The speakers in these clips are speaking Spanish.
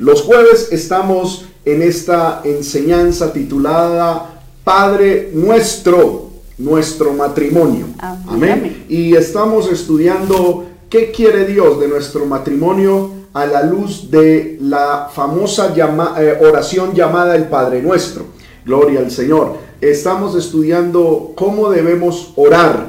Los jueves estamos en esta enseñanza titulada Padre nuestro, nuestro matrimonio. Amén. Y estamos estudiando qué quiere Dios de nuestro matrimonio a la luz de la famosa eh, oración llamada el Padre nuestro. Gloria al Señor. Estamos estudiando cómo debemos orar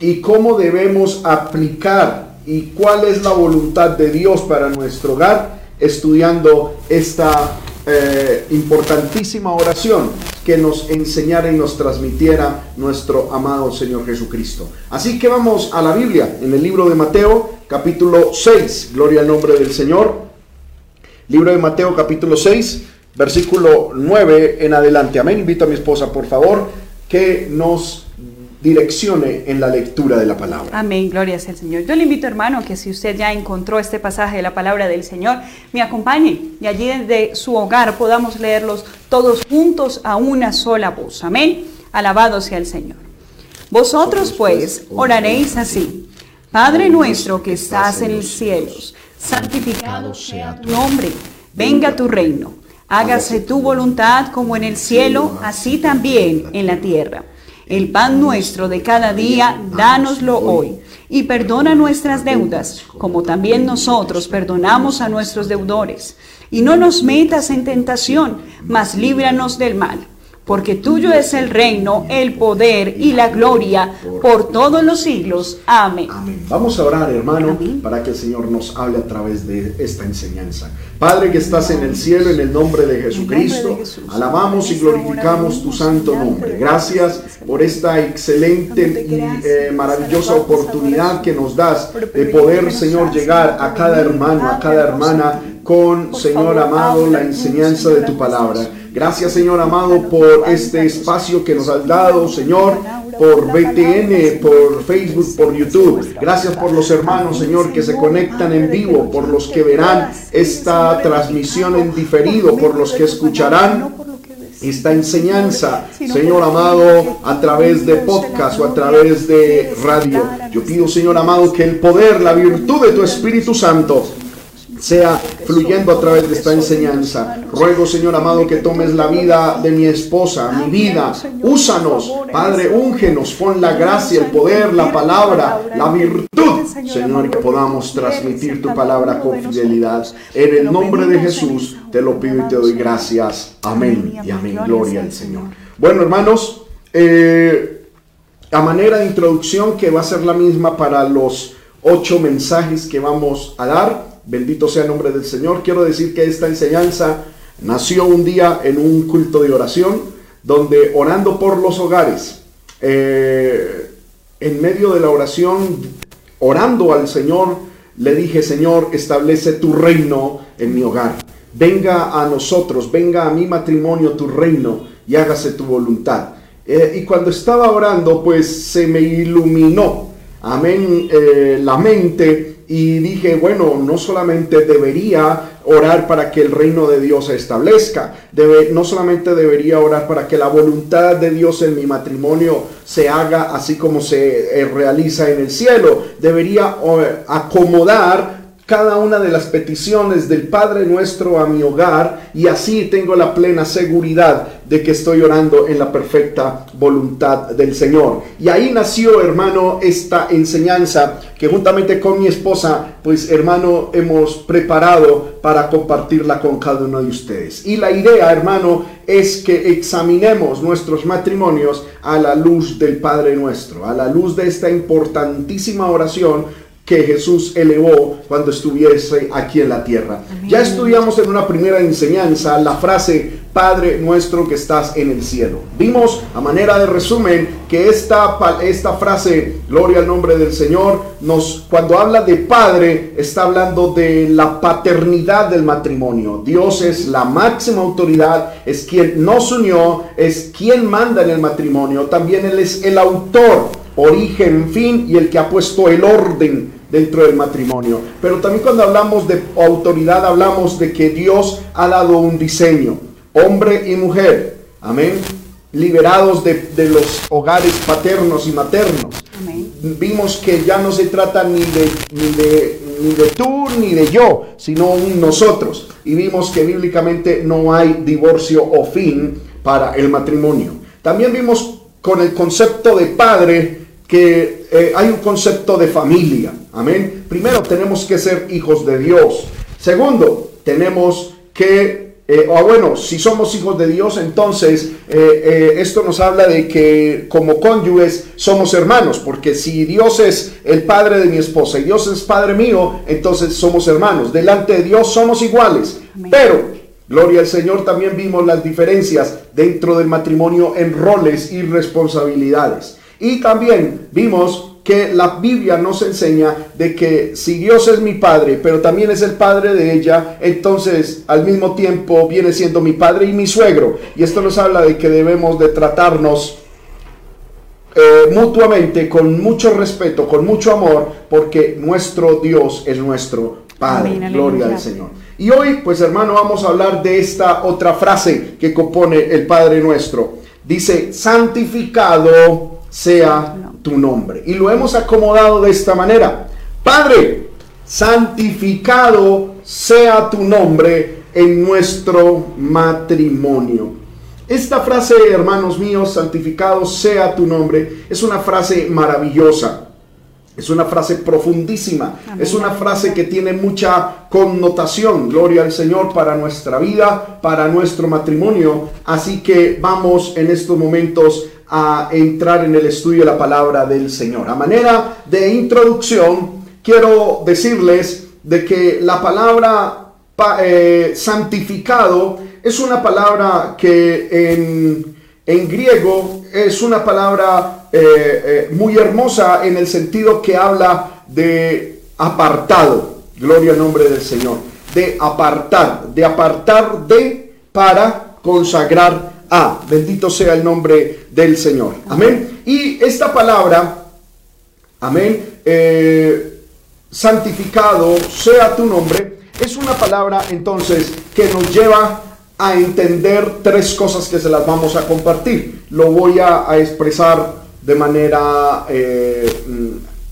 y cómo debemos aplicar y cuál es la voluntad de Dios para nuestro hogar estudiando esta eh, importantísima oración que nos enseñara y nos transmitiera nuestro amado Señor Jesucristo. Así que vamos a la Biblia, en el libro de Mateo, capítulo 6, gloria al nombre del Señor. Libro de Mateo, capítulo 6, versículo 9 en adelante. Amén. Invito a mi esposa, por favor, que nos direccione en la lectura de la palabra. Amén, gloria el Señor. Yo le invito, hermano, que si usted ya encontró este pasaje de la palabra del Señor, me acompañe y allí desde su hogar podamos leerlos todos juntos a una sola voz. Amén. Alabado sea el Señor. Vosotros pues oraréis así. Padre nuestro que estás en los cielos, santificado sea tu nombre, venga tu reino, hágase tu voluntad como en el cielo, así también en la tierra. El pan nuestro de cada día, dánoslo hoy. Y perdona nuestras deudas, como también nosotros perdonamos a nuestros deudores. Y no nos metas en tentación, mas líbranos del mal porque tuyo es el reino, el poder y la gloria por todos los siglos. Amén. Vamos a orar, hermano, para que el Señor nos hable a través de esta enseñanza. Padre que estás en el cielo, en el nombre de Jesucristo, alabamos y glorificamos tu santo nombre. Gracias por esta excelente y eh, maravillosa oportunidad que nos das de poder, Señor, llegar a cada hermano, a cada hermana con, Señor amado, la enseñanza de tu palabra. Gracias, Señor amado, por este espacio que nos has dado, Señor, por BTN, por Facebook, por YouTube. Gracias por los hermanos, Señor, que se conectan en vivo, por los que verán esta transmisión en diferido, por los que escucharán esta enseñanza, Señor amado, a través de podcast o a través de radio. Yo pido, Señor amado, que el poder, la virtud de tu Espíritu Santo sea fluyendo a través de esta enseñanza. Ruego, Señor amado, que tomes la vida de mi esposa, mi vida. Úsanos, Padre, úngenos, pon la gracia, el poder, la palabra, la virtud, Señor, que podamos transmitir tu palabra con fidelidad. En el nombre de Jesús te lo pido y te doy gracias. Amén y amén. Gloria al Señor. Bueno, hermanos, eh, a manera de introducción que va a ser la misma para los ocho mensajes que vamos a dar. Bendito sea el nombre del Señor. Quiero decir que esta enseñanza nació un día en un culto de oración, donde orando por los hogares, eh, en medio de la oración, orando al Señor, le dije, Señor, establece tu reino en mi hogar. Venga a nosotros, venga a mi matrimonio tu reino y hágase tu voluntad. Eh, y cuando estaba orando, pues se me iluminó, amén, eh, la mente y dije, bueno, no solamente debería orar para que el reino de Dios se establezca, debe, no solamente debería orar para que la voluntad de Dios en mi matrimonio se haga así como se eh, realiza en el cielo, debería acomodar cada una de las peticiones del Padre nuestro a mi hogar y así tengo la plena seguridad de que estoy orando en la perfecta voluntad del Señor. Y ahí nació, hermano, esta enseñanza que juntamente con mi esposa, pues hermano, hemos preparado para compartirla con cada uno de ustedes. Y la idea, hermano, es que examinemos nuestros matrimonios a la luz del Padre nuestro, a la luz de esta importantísima oración que Jesús elevó cuando estuviese aquí en la tierra. Ya estudiamos en una primera enseñanza la frase Padre nuestro que estás en el cielo. Vimos a manera de resumen que esta, esta frase, gloria al nombre del Señor, nos cuando habla de Padre está hablando de la paternidad del matrimonio. Dios es la máxima autoridad, es quien nos unió, es quien manda en el matrimonio. También Él es el autor origen, fin y el que ha puesto el orden dentro del matrimonio. Pero también cuando hablamos de autoridad hablamos de que Dios ha dado un diseño, hombre y mujer, amén, liberados de, los hogares paternos y maternos. Vimos que ya no se trata ni de, ni de ni de tú ni de yo, sino un nosotros. Y vimos que bíblicamente no hay divorcio o fin para el matrimonio. También vimos con el concepto de padre que eh, hay un concepto de familia. Amén. Primero tenemos que ser hijos de Dios. Segundo, tenemos que, eh, o bueno, si somos hijos de Dios, entonces eh, esto nos habla de que como cónyuges somos hermanos, porque si Dios es el padre de mi esposa y Dios es padre mío, entonces somos hermanos. Delante de Dios somos iguales. Pero Gloria al Señor, también vimos las diferencias dentro del matrimonio en roles y responsabilidades. Y también vimos que la Biblia nos enseña de que si Dios es mi padre, pero también es el padre de ella, entonces al mismo tiempo viene siendo mi padre y mi suegro. Y esto nos habla de que debemos de tratarnos eh, mutuamente con mucho respeto, con mucho amor, porque nuestro Dios es nuestro Padre. Gloria al Señor. Y hoy, pues hermano, vamos a hablar de esta otra frase que compone el Padre nuestro. Dice, santificado sea tu nombre. Y lo hemos acomodado de esta manera. Padre, santificado sea tu nombre en nuestro matrimonio. Esta frase, hermanos míos, santificado sea tu nombre, es una frase maravillosa. Es una frase profundísima, es una frase que tiene mucha connotación, gloria al Señor, para nuestra vida, para nuestro matrimonio. Así que vamos en estos momentos a entrar en el estudio de la palabra del Señor. A manera de introducción, quiero decirles de que la palabra eh, santificado es una palabra que en, en griego es una palabra eh, eh, muy hermosa en el sentido que habla de apartado. Gloria al nombre del Señor. De apartar, de apartar de para consagrar Ah, bendito sea el nombre del Señor. Amén. Y esta palabra, amén, eh, santificado sea tu nombre, es una palabra entonces que nos lleva a entender tres cosas que se las vamos a compartir. Lo voy a, expresar de manera, eh,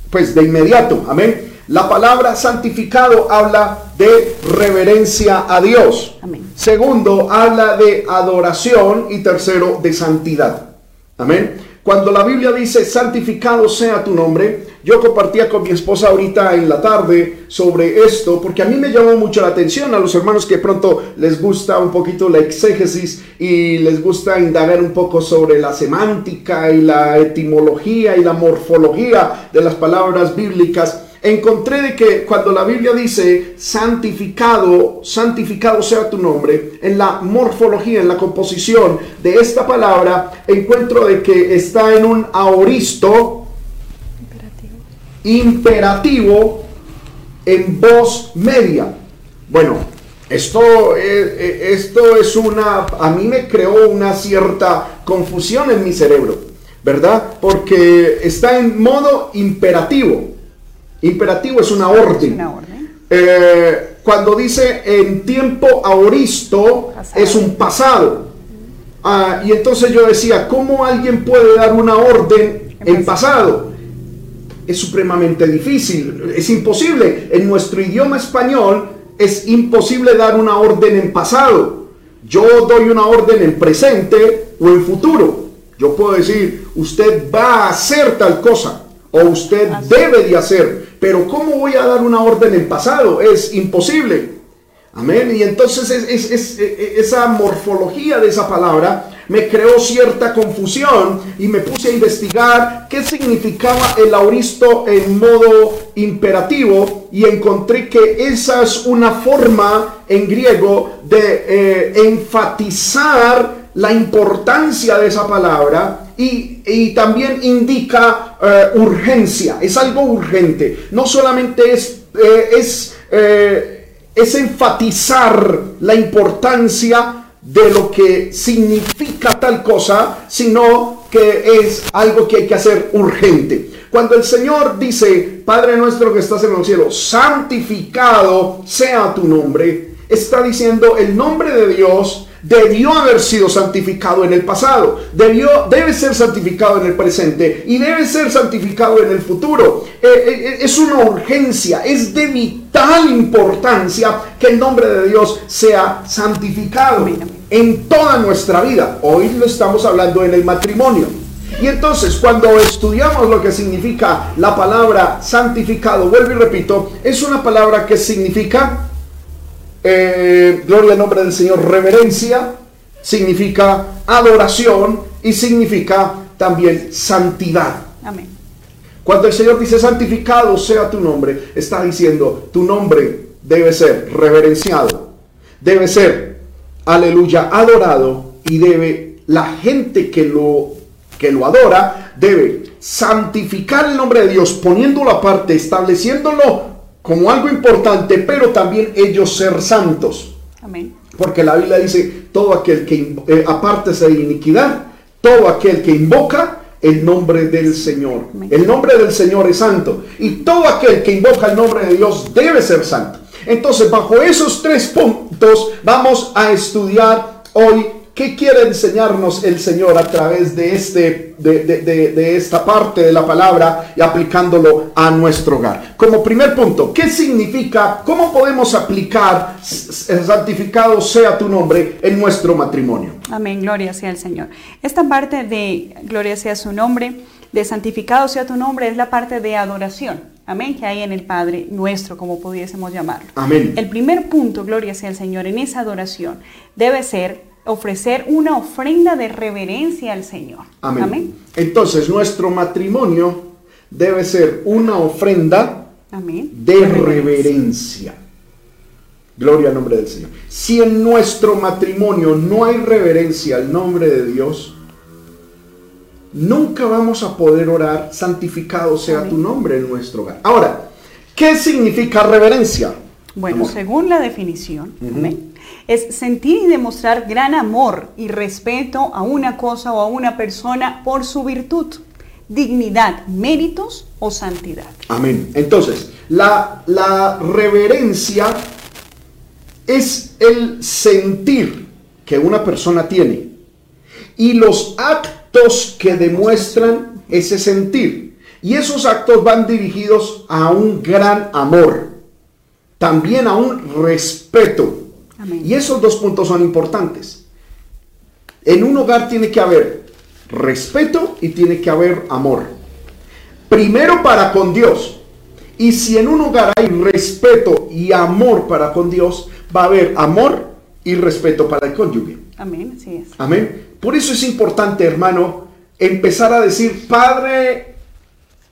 pues de inmediato. Amén. La palabra santificado habla de reverencia a Dios. Segundo, habla de adoración. Y tercero, de santidad. Amén. Cuando la Biblia dice santificado sea tu nombre, yo compartía con mi esposa ahorita en la tarde sobre esto, porque a mí me llamó mucho la atención a los hermanos que pronto les gusta un poquito la exégesis y les gusta indagar un poco sobre la semántica y la etimología y la morfología de las palabras bíblicas encontré de que cuando la Biblia dice santificado, santificado sea tu nombre, en la morfología, en la composición de esta palabra, encuentro de que está en un aoristo imperativo, imperativo en voz media. Bueno, esto, eh, eh, esto es una, a mí me creó una cierta confusión en mi cerebro, ¿verdad? Porque está en modo imperativo. Imperativo es una orden. Eh, cuando dice en tiempo aoristo es un pasado. Ah, y entonces yo decía, ¿cómo alguien puede dar una orden en pasado? Es supremamente difícil, es imposible. En nuestro idioma español es imposible dar una orden en pasado. Yo doy una orden en presente o en futuro. Yo puedo decir, usted va a hacer tal cosa o usted debe de hacer. Pero ¿cómo voy a dar una orden en pasado? Es imposible. Amén. Y entonces es, e, e, esa morfología de esa palabra me creó cierta confusión y me puse a investigar qué significaba el auristo en modo imperativo y encontré que esa es una forma en griego de eh, enfatizar la importancia de esa palabra y, también indica eh, urgencia, es algo urgente. No solamente es, eh, es, eh, es enfatizar la importancia de lo que significa tal cosa, sino que es algo que hay que hacer urgente. Cuando el Señor dice, Padre nuestro que estás en los cielos, santificado sea tu nombre, está diciendo el nombre de Dios debió haber sido santificado en el pasado, debió, debe ser santificado en el presente y debe ser santificado en el futuro. Eh, eh, eh, es una urgencia, es de vital importancia que el nombre de Dios sea santificado en toda nuestra vida. Hoy lo estamos hablando en el matrimonio. Y entonces cuando estudiamos lo que significa la palabra santificado, vuelvo y repito, es una palabra que significa eh, gloria al nombre del Señor, reverencia, significa adoración y significa también santidad. Amén. Cuando el Señor dice santificado sea tu nombre, está diciendo tu nombre debe ser reverenciado, debe ser, aleluya, adorado y debe la gente que lo que lo adora debe santificar el nombre de Dios, poniéndolo aparte, estableciéndolo como algo importante, pero también ellos ser santos. Amén. Porque la Biblia dice, todo aquel que eh, aparte de iniquidad, todo aquel que invoca el nombre del Señor. El nombre del Señor es santo. Y todo aquel que invoca el nombre de Dios debe ser santo. Entonces, bajo esos tres puntos, vamos a estudiar hoy ¿Qué quiere enseñarnos el Señor a través de, este, de, esta parte de la palabra y aplicándolo a nuestro hogar? Como primer punto, ¿qué significa, cómo podemos aplicar santificado sea tu nombre en nuestro matrimonio? Amén, gloria sea el Señor. Esta parte de gloria sea su nombre, de santificado sea tu nombre, es la parte de adoración. Amén, que hay en el Padre nuestro, como pudiésemos llamarlo. Amén. El primer punto, gloria sea el Señor, en esa adoración debe ser ofrecer una ofrenda de reverencia al Señor. Amén. Entonces, nuestro matrimonio debe ser una ofrenda de reverencia. Gloria al nombre del Señor. Si en nuestro matrimonio no hay reverencia al nombre de Dios, nunca vamos a poder orar, santificado sea tu nombre en nuestro hogar. Ahora, ¿qué significa reverencia? Bueno, según la definición, amén es sentir y demostrar gran amor y respeto a una cosa o a una persona por su virtud, dignidad, méritos o santidad. Amén. Entonces, la, la reverencia es el sentir que una persona tiene y los actos que demuestran ese sentir. Y esos actos van dirigidos a un gran amor, también a un respeto y esos dos puntos son importantes. En un hogar tiene que haber respeto y tiene que haber amor. Primero para con Dios. Y si en un hogar hay respeto y amor para con Dios, va a haber amor y respeto para el cónyuge. Amén, sí es. Amén. Por eso es importante, hermano, empezar a decir, Padre,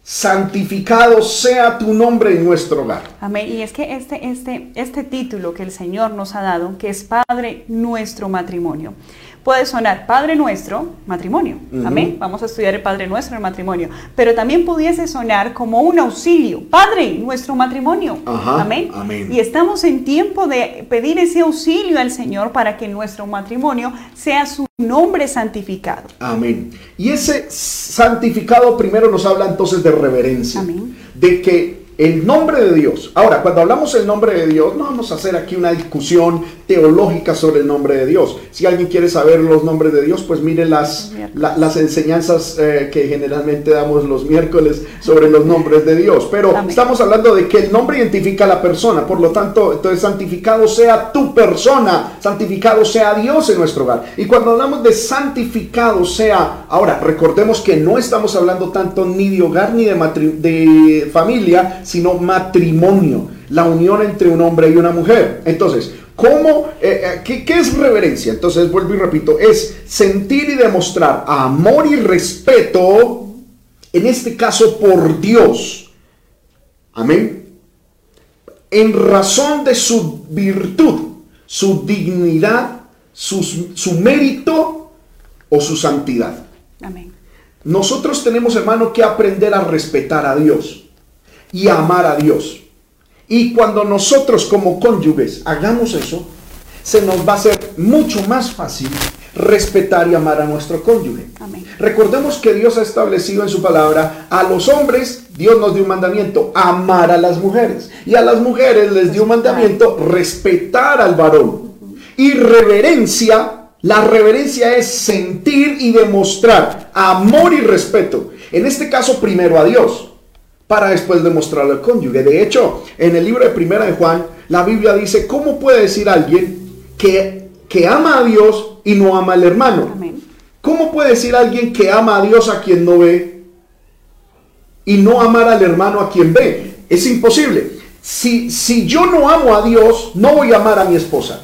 santificado sea tu nombre en nuestro hogar. Amén. Y es que este, este, este título que el Señor nos ha dado, que es Padre nuestro matrimonio, puede sonar Padre nuestro, matrimonio. Amén. Vamos a estudiar el Padre nuestro en matrimonio. Pero también pudiese sonar como un auxilio. Padre, nuestro matrimonio. Amén. Amén. Y estamos en tiempo de pedir ese auxilio al Señor para que nuestro matrimonio sea su nombre santificado. Amén. Y ese santificado primero nos habla entonces de reverencia. Amén. De que el nombre de Dios. Ahora, cuando hablamos del nombre de Dios, no vamos a hacer aquí una discusión teológica sobre el nombre de Dios. Si alguien quiere saber los nombres de Dios, pues mire las, las enseñanzas eh, que generalmente damos los miércoles sobre los nombres de Dios. Pero estamos hablando de que el nombre identifica a la persona. Por lo tanto, entonces santificado sea tu persona, santificado sea Dios en nuestro hogar. Y cuando hablamos de santificado sea, ahora recordemos que no estamos hablando tanto ni de hogar ni de, de familia, sino matrimonio, la unión entre un hombre y una mujer. Entonces, ¿cómo, eh, eh, qué, es reverencia? Entonces, vuelvo y repito, es sentir y demostrar amor y respeto, en este caso por Dios. Amén. En razón de su virtud, su dignidad, su, su mérito o su santidad. Amén. Nosotros tenemos, hermano, que aprender a respetar a Dios y amar a Dios. Y cuando nosotros como cónyuges hagamos eso, se nos va a hacer mucho más fácil respetar y amar a nuestro cónyuge. Amén. Recordemos que Dios ha establecido en su palabra a los hombres, Dios nos dio un mandamiento, amar a las mujeres. Y a las mujeres les dio un mandamiento, respetar al varón. Y reverencia, la reverencia es sentir y demostrar amor y respeto. En este caso, primero a Dios, para después demostrarlo al cónyuge. De hecho, en el libro de Primera de Juan, la Biblia dice, ¿cómo puede decir alguien que, que ama a Dios y no ama al hermano? Amén. ¿Cómo puede decir alguien que ama a Dios a quien no ve y no amar al hermano a quien ve? Es imposible. Si, si yo no amo a Dios, no voy a amar a mi esposa.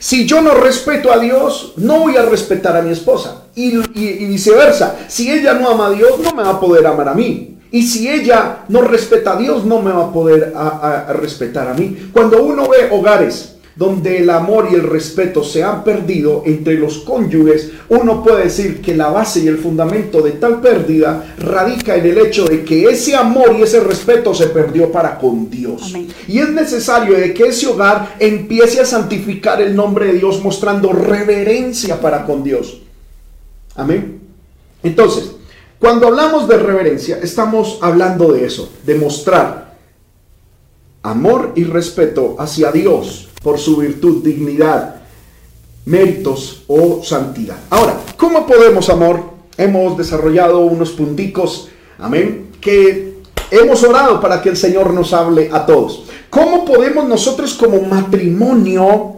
Si yo no respeto a Dios, no voy a respetar a mi esposa. Y, y- y viceversa. Si ella no ama a Dios, no me va a poder amar a mí. Y si ella no respeta a Dios, no me va a poder a- a- a respetar a mí. Cuando uno ve hogares donde el amor y el respeto se han perdido entre los cónyuges, uno puede decir que la base y el fundamento de tal pérdida radica en el hecho de que ese amor y ese respeto se perdió para con Dios. Amén. Y es necesario de que ese hogar empiece a santificar el nombre de Dios mostrando reverencia para con Dios. Amén. Entonces, cuando hablamos de reverencia, estamos hablando de eso, de mostrar amor y respeto hacia Dios por su virtud, dignidad, méritos o santidad. Ahora, ¿cómo podemos, amor? Hemos desarrollado unos punticos, amén, que hemos orado para que el Señor nos hable a todos. ¿Cómo podemos nosotros como matrimonio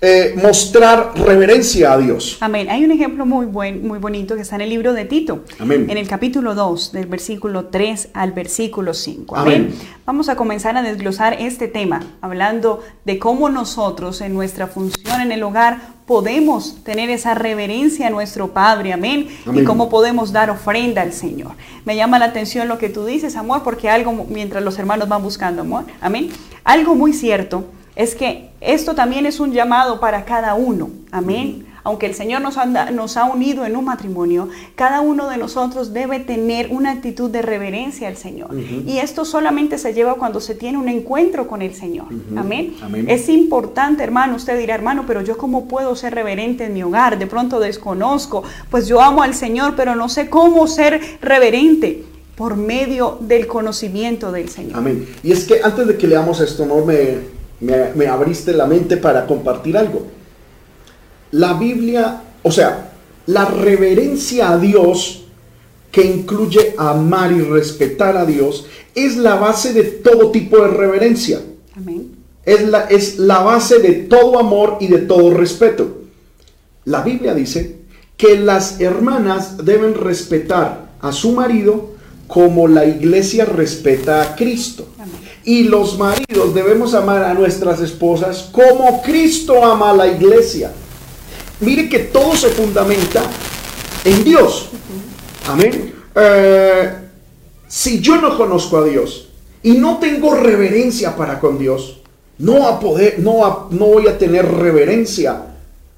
eh, mostrar reverencia a Dios? Amén. Hay un ejemplo muy buen, muy bonito que está en el libro de Tito. Amén. En el capítulo 2, del versículo 3 al versículo 5. Amén. Amén. Vamos a comenzar a desglosar este tema, hablando de cómo nosotros en nuestra función en el hogar podemos tener esa reverencia a nuestro Padre, amén, Amén. y cómo podemos dar ofrenda al Señor. Me llama la atención lo que tú dices, amor, porque algo, mientras los hermanos van buscando, amor, amén, algo muy cierto es que esto también es un llamado para cada uno, amén. Aunque el Señor nos, anda- nos ha unido en un matrimonio, cada uno de nosotros debe tener una actitud de reverencia al Señor. Y esto solamente se lleva cuando se tiene un encuentro con el Señor. Amén. Amén. Es importante, hermano. Usted dirá, hermano, pero yo cómo puedo ser reverente en mi hogar? De pronto desconozco. Pues yo amo al Señor, pero no sé cómo ser reverente por medio del conocimiento del Señor. Amén. Y es que antes de que leamos esto, no me, me, me abriste la mente para compartir algo. La Biblia, o sea, la reverencia a Dios, que incluye amar y respetar a Dios, es la base de todo tipo de reverencia. Amén. Es la, es la base de todo amor y de todo respeto. La Biblia dice que las hermanas deben respetar a su marido como la iglesia respeta a Cristo. Amén. Y los maridos debemos amar a nuestras esposas como Cristo ama a la iglesia. Mire que todo se fundamenta en Dios. Amén. Eh, si yo no conozco a Dios y no tengo reverencia para con Dios, no, a poder, no, a- no voy a tener reverencia.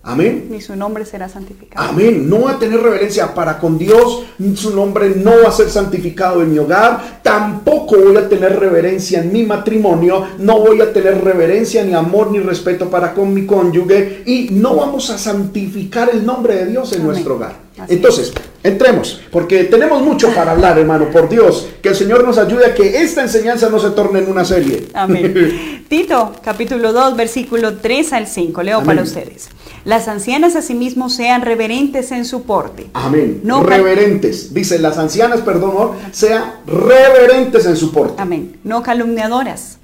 Amén. Ni su nombre será santificado. Amén. No va a tener reverencia para con Dios. Su nombre no va a ser santificado en mi hogar. Tampoco voy a tener reverencia en mi matrimonio. No voy a tener reverencia, ni amor, ni respeto para con mi cónyuge. Y no vamos a santificar el nombre de Dios en Amén. nuestro hogar. Así Entonces, entremos, porque tenemos mucho para hablar, hermano. Por Dios, que el Señor nos ayude a que esta enseñanza no se torne en una serie. Amén. Tito, capítulo 2, versículo 3 al 5. Leo para ustedes. Las ancianas asimismo sean reverentes en su porte. Amén. No reverentes. Dice, las ancianas, perdón, sean reverentes en su porte. Amén. No calumniadoras,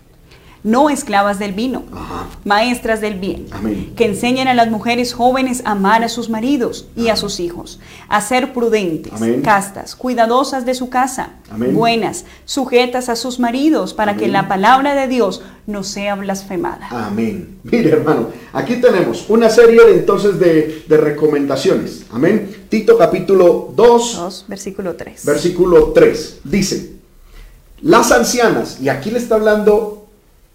no esclavas del vino, Ajá. maestras del bien, Amén. que enseñen a las mujeres jóvenes a amar a sus maridos y a sus hijos, a ser prudentes, Amén. castas, cuidadosas de su casa, Amén. buenas, sujetas a sus maridos, para que la palabra de Dios no sea blasfemada. Amén. Mire, hermano, aquí tenemos una serie de, entonces de, de recomendaciones. Amén. Tito capítulo 2, 2, versículo 3. versículo 3. Dice, las ancianas, y aquí le está hablando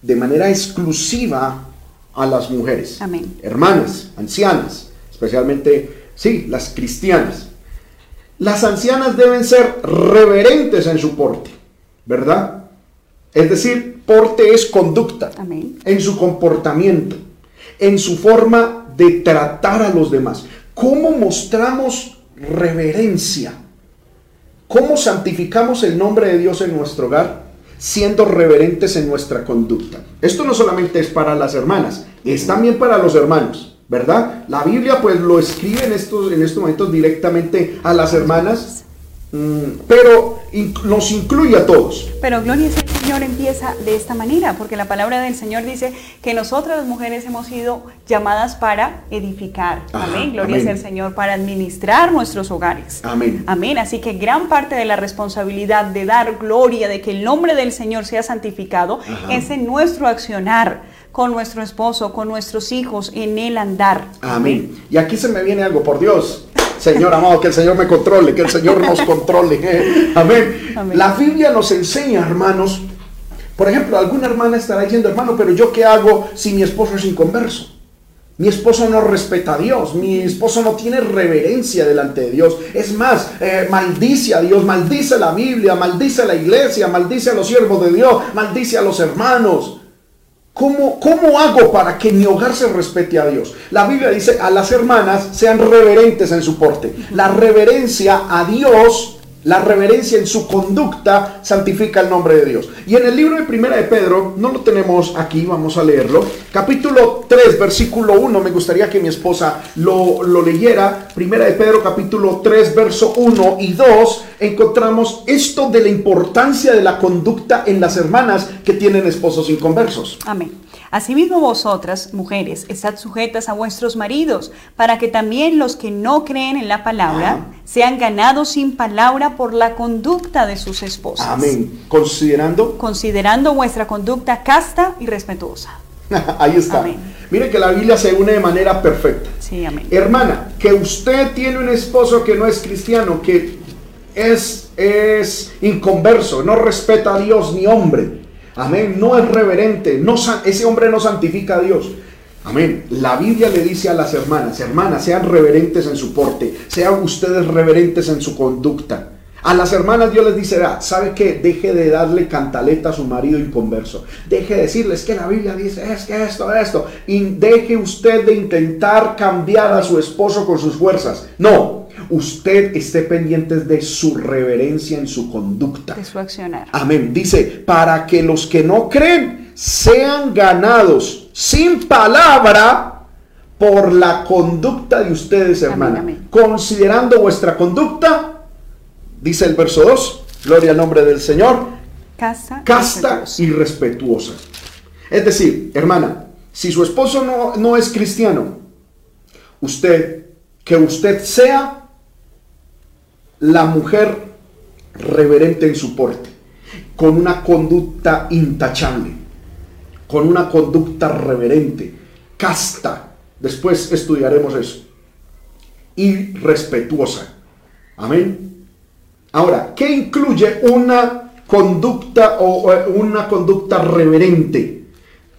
de manera exclusiva a las mujeres. Amén. Hermanas, ancianas, especialmente, sí, las cristianas. Las ancianas deben ser reverentes en su porte, ¿verdad? Es decir, porte es conducta Amén. en su comportamiento, en su forma de tratar a los demás. ¿Cómo mostramos reverencia? ¿Cómo santificamos el nombre de Dios en nuestro hogar? Siendo reverentes en nuestra conducta. Esto no solamente es para las hermanas, es también para los hermanos, ¿verdad? La Biblia pues lo escribe en estos, en estos momentos directamente a las hermanas, pero nos incluye a todos. Pero gloria al Señor empieza de esta manera, porque la palabra del Señor dice que nosotras las mujeres hemos sido llamadas para edificar. amén. Gloria al Señor para administrar nuestros hogares. Amén. Amén. Así que gran parte de la responsabilidad de dar gloria, de que el nombre del Señor sea santificado, es en nuestro accionar con nuestro esposo, con nuestros hijos, en el andar. Amén. Y aquí se me viene algo, por Dios. Señor amado, que el Señor me controle, que el Señor nos controle. Amén. La Biblia nos enseña, hermanos, por ejemplo, alguna hermana estará diciendo, hermano, pero yo qué hago si mi esposo es inconverso? Mi esposo no respeta a Dios, mi esposo no tiene reverencia delante de Dios. Es más, eh, maldice a Dios, maldice la Biblia, maldice la iglesia, maldice a los siervos de Dios, maldice a los hermanos. ¿Cómo, ¿Cómo hago para que mi hogar se respete a Dios? La Biblia dice a las hermanas sean reverentes en su porte. La reverencia a Dios la reverencia en su conducta santifica el nombre de Dios. Y en el libro de Primera de Pedro, no lo tenemos aquí, vamos a leerlo. Capítulo 3, versículo 1, me gustaría que mi esposa lo, lo leyera. Primera de Pedro, capítulo 3, verso 1 y 2, encontramos esto de la importancia de la conducta en las hermanas que tienen esposos inconversos. Amén. Asimismo vosotras, mujeres, estad sujetas a vuestros maridos, para que también los que no creen en la palabra sean ganados sin palabra por la conducta de sus esposas. Amén. Considerando. Considerando vuestra conducta casta y respetuosa. Ahí está. Mire que la Biblia se une de manera perfecta. Sí, amén. Hermana, que usted tiene un esposo que no es cristiano, que es, es inconverso, no respeta a Dios ni hombre Amén. No es reverente. No, ese hombre no santifica a Dios. Amén. La Biblia le dice a las hermanas, hermanas, sean reverentes en su porte, sean ustedes reverentes en su conducta. A las hermanas Dios les dice, ¿sabe qué? Deje de darle cantaleta a su marido inconverso. Deje de decirles que la Biblia dice, es que esto, esto. Y deje usted de intentar cambiar a su esposo con sus fuerzas. No, usted esté pendiente de su reverencia en su conducta. De su accionar. Amén. Dice, para que los que no creen sean ganados sin palabra por la conducta de ustedes, hermana. Considerando vuestra conducta, dice el verso 2, gloria al nombre del Señor, casta, casta y respetuosa. Es decir, hermana, si su esposo no, no es cristiano, usted, que usted sea la mujer reverente en su porte, con una conducta intachable, con una conducta reverente, casta, después estudiaremos eso, y respetuosa. Amén. Ahora, ¿qué incluye una conducta o una conducta reverente?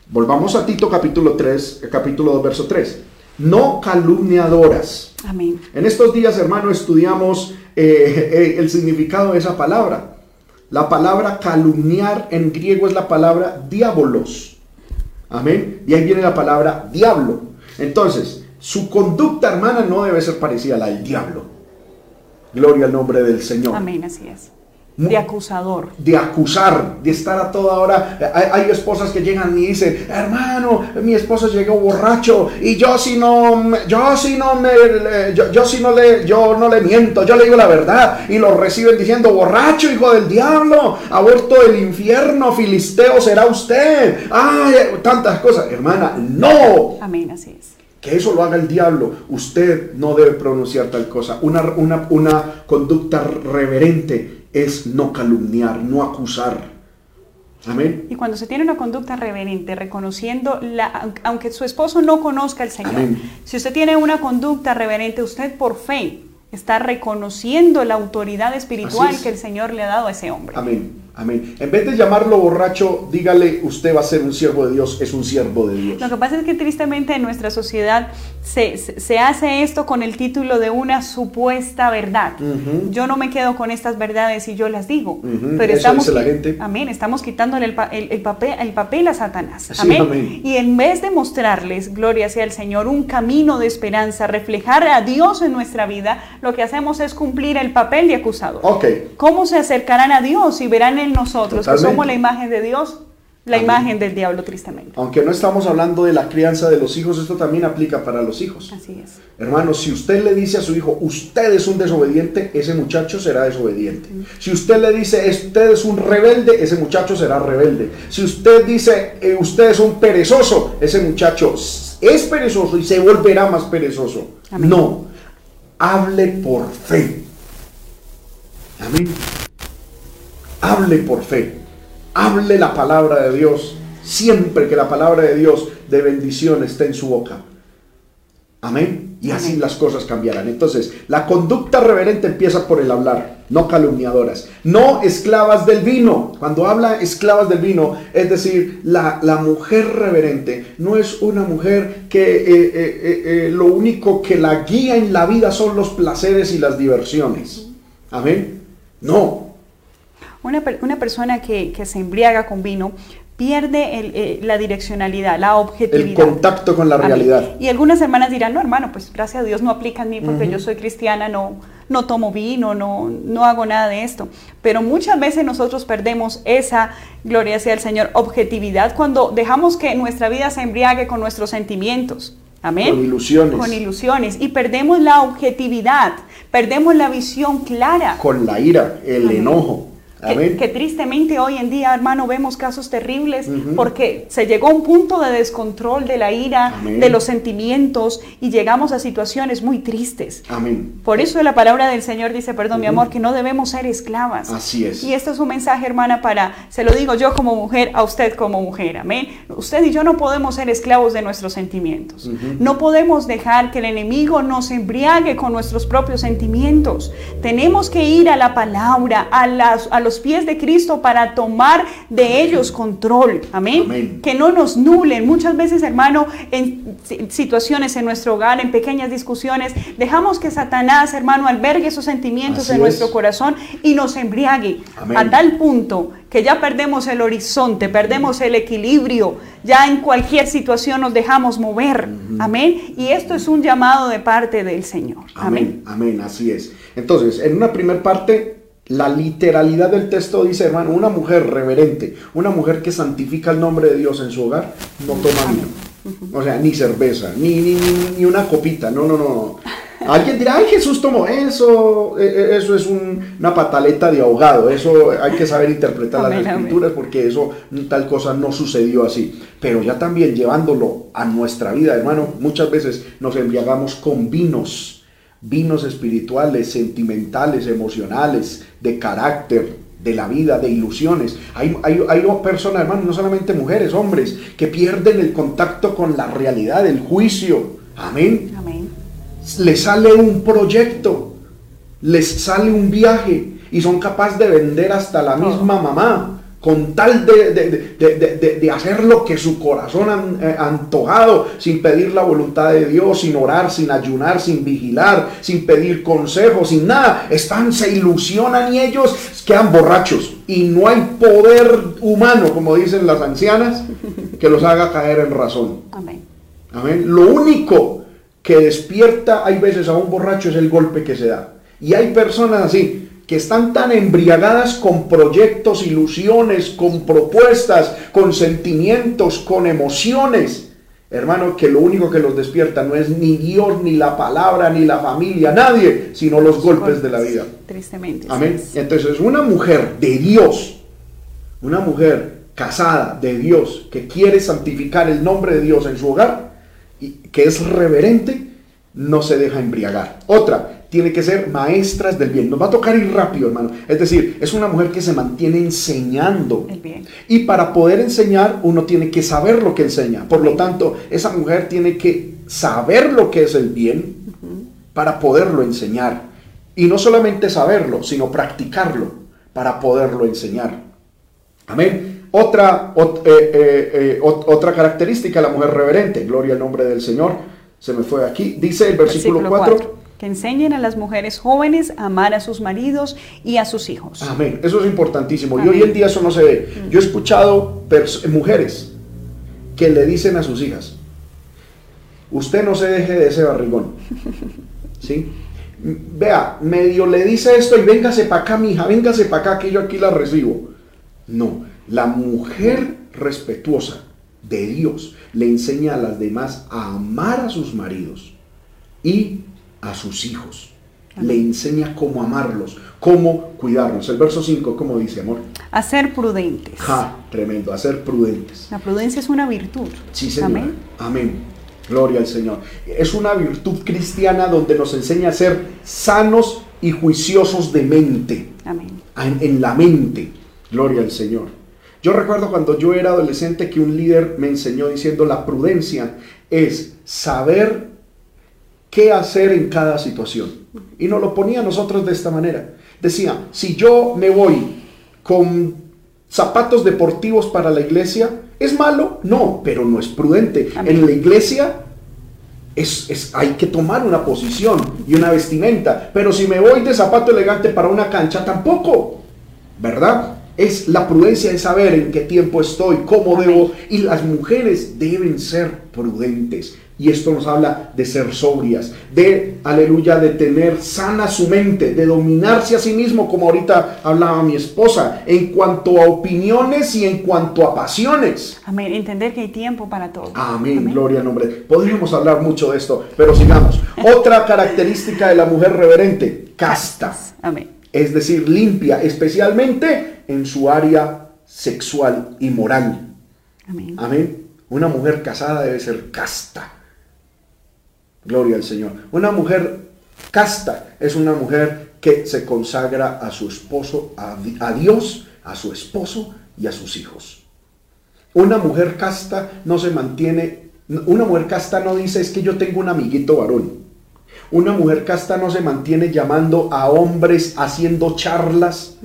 Volvamos a Tito capítulo 3, capítulo 2, verso 3. No calumniadoras. Amén. En estos días, hermano, estudiamos eh, eh, el significado de esa palabra. La palabra calumniar en griego es la palabra diabolos. Amén. Y ahí viene la palabra diablo. Entonces, su conducta, hermana, no debe ser parecida a la del diablo. Gloria al nombre del Señor. Amén, así es. De acusador. De acusar, de estar a toda hora. Hay, esposas que llegan y dicen, hermano, mi esposo llegó borracho y yo si no, yo si no me, yo, si no le, yo no le miento, yo le digo la verdad y lo reciben diciendo, borracho, hijo del diablo, aborto del infierno, filisteo será usted. Ay, tantas cosas, hermana, no. Amén, así es que eso lo haga el diablo. Usted no debe pronunciar tal cosa. Una, una, una conducta reverente es no calumniar, no acusar. Amén. Y cuando se tiene una conducta reverente, reconociendo, la, aunque su esposo no conozca al Señor, si usted tiene una conducta reverente, usted por fe está reconociendo la autoridad espiritual que el Señor le ha dado a ese hombre. Amén. Amén. En vez de llamarlo borracho, dígale, usted va a ser un siervo de Dios, es un siervo de Dios. Lo que pasa es que tristemente en nuestra sociedad se, se- hace esto con el título de una supuesta verdad. Yo no me quedo con estas verdades y yo las digo. Ujú, Pero eso estamos, dice la gente. amén, estamos quitándole el, el- el papel, el papel a Satanás. Sí, amén. amén. Y en vez de mostrarles, gloria sea el Señor, un camino de esperanza, reflejar a Dios en nuestra vida, lo que hacemos es cumplir el papel de acusador. Ok, ¿Cómo se acercarán a Dios y verán en nosotros que somos la imagen de Dios? La Amén. imagen del diablo, tristemente. aunque no estamos hablando de la crianza de los hijos, esto también aplica para los hijos. Así es. Hermano, si usted le dice a su hijo, usted es un desobediente, ese muchacho será desobediente. Si usted le dice, usted es un rebelde, ese muchacho será rebelde. Si usted dice, eh, usted es un perezoso, ese muchacho es perezoso y se volverá más perezoso. Amén. No, hable por fe. Amén. Hable por fe. Hable la palabra de Dios. Siempre que la palabra de Dios de bendición esté en su boca. Amén. Y así las cosas cambiarán. Entonces, la conducta reverente empieza por el hablar, no calumniadoras, no esclavas del vino. Cuando habla esclavas del vino, es decir, la, la mujer reverente no es una mujer que eh, eh, eh, lo único que la guía en la vida son los placeres y las diversiones. Amén. No. Una, una persona que, que se embriaga con vino pierde el, eh, la direccionalidad, la El objetividad. contacto con la realidad. Y algunas hermanas dirán, no hermano, pues gracias a Dios no aplica en mí porque yo soy cristiana, no, no tomo vino, no, no hago nada de esto. Pero muchas veces nosotros perdemos esa, gloria sea al Señor, objetividad cuando dejamos que nuestra vida se embriague con nuestros sentimientos. Amén. Con ilusiones. Con ilusiones. Y perdemos la objetividad, perdemos la visión clara. Con la ira, el Amén. enojo. Que, que tristemente hoy en día, hermano, vemos casos terribles Ujú. porque se llegó a un punto de descontrol de la ira, Amén. de los sentimientos y llegamos a situaciones muy tristes. Amén. Por eso la palabra del Señor dice, perdón mi amor, que no debemos ser esclavas. Así es. Y este es un mensaje, hermana, para, se lo digo yo como mujer, a usted como mujer, amén. Usted y yo no podemos ser esclavos de nuestros sentimientos. No podemos dejar que el enemigo nos embriague con nuestros propios sentimientos. Tenemos que ir a la palabra, a, las, a los pies de Cristo para tomar de ellos control, amén. Amén. Que no nos nulen. Muchas veces, hermano, en si- situaciones en nuestro hogar, en pequeñas discusiones, dejamos que Satanás, hermano, albergue esos sentimientos Así en nuestro es. corazón y nos embriague Amén. a tal punto que ya perdemos el horizonte, perdemos el equilibrio, ya en cualquier situación nos dejamos mover. Amén. Y esto es un llamado de parte del Señor. Amén. Amén, amén, así es. Entonces, en una primera parte, la literalidad del texto dice, hermano, una mujer reverente, una mujer que santifica el nombre de Dios en su hogar, no toma vino. O sea, ni cerveza, ni, ni, ni- ni una copita, no, no, no. Alguien dirá, ay, Jesús tomó eso, eh, eh, eso es un- una pataleta de ahogado, eso hay que saber interpretar las escrituras porque eso, tal cosa no sucedió así. Pero ya también llevándolo a nuestra vida, hermano, muchas veces nos embriagamos con vinos, vinos espirituales, sentimentales, emocionales, de carácter, de la vida, de ilusiones. Hay, hay, hay personas, hermano, no solamente mujeres, hombres, que pierden el contacto con la realidad, el juicio. Amén Amén. les sale un proyecto, les sale un viaje y son capaces de vender hasta la misma mamá con tal de, de- de- de- hacer lo que su corazón han eh, antojado, sin pedir la voluntad de Dios, sin orar, sin ayunar, sin vigilar, sin pedir consejo, sin nada. Están, se ilusionan y ellos quedan borrachos. Y no hay poder humano, como dicen las ancianas, que los haga caer en razón. Amén. Amén. Lo único que despierta hay veces a un borracho es el golpe que se da. Y hay personas así que están tan embriagadas con proyectos, ilusiones, con propuestas, con sentimientos, con emociones. Hermano, que lo único que los despierta no es ni Dios, ni la palabra, ni la familia, nadie, sino los golpes de la vida. Tristemente. Amén. es. Entonces, una mujer de Dios, una mujer casada de Dios, que quiere santificar el nombre de Dios en su hogar, y que es reverente, no se deja embriagar. Otra, tiene que ser maestras del bien. Nos va a tocar ir rápido, hermano. Es decir, es una mujer que se mantiene enseñando. El bien. Y para poder enseñar, uno tiene que saber lo que enseña. Por lo tanto, esa mujer tiene que saber lo que es el bien para poderlo enseñar. Y no solamente saberlo, sino practicarlo para poderlo enseñar. Amén. Otra, ot- eh, eh, eh, ot- otra característica de la mujer reverente, gloria al nombre del Señor, se me fue aquí, dice el versículo, 4, que enseñen a las mujeres jóvenes a amar a sus maridos y a sus hijos. Amén, eso es importantísimo. Y hoy en día eso no se ve. Yo he escuchado mujeres que le dicen a sus hijas, usted no se deje de ese barrigón. ¿Sí? Vea, medio le dice esto y véngase para acá, mija, véngase para acá, que yo aquí la recibo. No, la mujer respetuosa de Dios le enseña a las demás a amar a sus maridos y a sus hijos. Le enseña cómo amarlos, cómo cuidarlos. El verso 5, ¿cómo dice, amor? A ser prudentes. Ja, tremendo, a ser prudentes. La prudencia es una virtud. Sí, Señor. Amén. Amén. Gloria al Señor. Es una virtud cristiana donde nos enseña a ser sanos y juiciosos de mente. Amén. En, la mente. Gloria al Señor. Yo recuerdo cuando yo era adolescente que un líder me enseñó diciendo la prudencia es saber qué hacer en cada situación. Y nos lo ponía a nosotros de esta manera. Decía, si yo me voy con zapatos deportivos para la iglesia, ¿es malo? No, pero no es prudente. En la iglesia es, es, hay que tomar una posición y una vestimenta. Pero si me voy de zapato elegante para una cancha, tampoco. ¿Verdad? Es la prudencia de saber en qué tiempo estoy, cómo debo. Y las mujeres deben ser prudentes. Y esto nos habla de ser sobrias, de, aleluya, de tener sana su mente, de dominarse a sí mismo, como ahorita hablaba mi esposa, en cuanto a opiniones y en cuanto a pasiones. Amén, entender que hay tiempo para todo. Amén, gloria al nombre. Podríamos hablar mucho de esto, pero sigamos. Otra característica de la mujer reverente, casta. Amén. Es decir, limpia, especialmente en su área sexual y moral. Amén. Amén. Una mujer casada debe ser casta Gloria al Señor. Una mujer casta es una mujer que se consagra a su esposo, a, Dios, a su esposo y a sus hijos. Una mujer casta no se mantiene, una mujer casta no dice es que yo tengo un amiguito varón. Una mujer casta no se mantiene llamando a hombres haciendo charlas.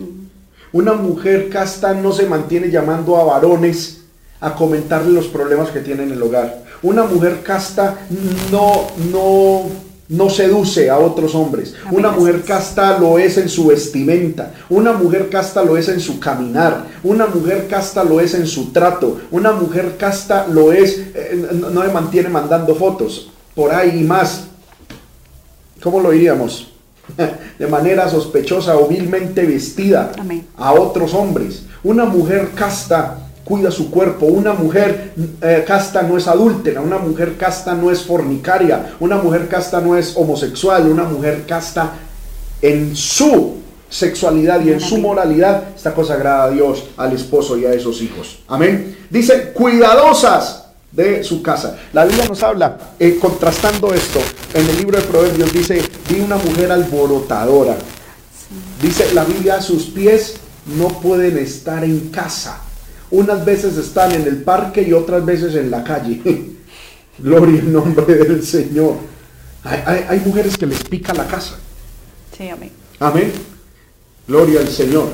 Una mujer casta no se mantiene llamando a varones a comentarle los problemas que tiene en el hogar. Una mujer casta no, no, no seduce a otros hombres. Una mujer casta lo es en su vestimenta. Una mujer casta lo es en su caminar. Una mujer casta lo es en su trato. Una mujer casta lo es, eh, no me mantiene mandando fotos. Por ahí y más. ¿Cómo lo diríamos? De manera sospechosa o vilmente vestida a otros hombres. Una mujer casta cuida su cuerpo. Una mujer eh, casta no es adúltera, una mujer casta no es fornicaria, una mujer casta no es homosexual, una mujer casta en su sexualidad y en su moralidad está consagrada a Dios, al esposo y a esos hijos. Amén. Dice, cuidadosas de su casa. La Biblia nos habla, eh, contrastando esto, en el libro de Proverbios dice, vi una mujer alborotadora. Dice la Biblia, sus pies no pueden estar en casa. Unas veces están en el parque y otras veces en la calle. Gloria en nombre del Señor. Hay, mujeres que les pica la casa. Sí, amén. Amén. Gloria al Señor.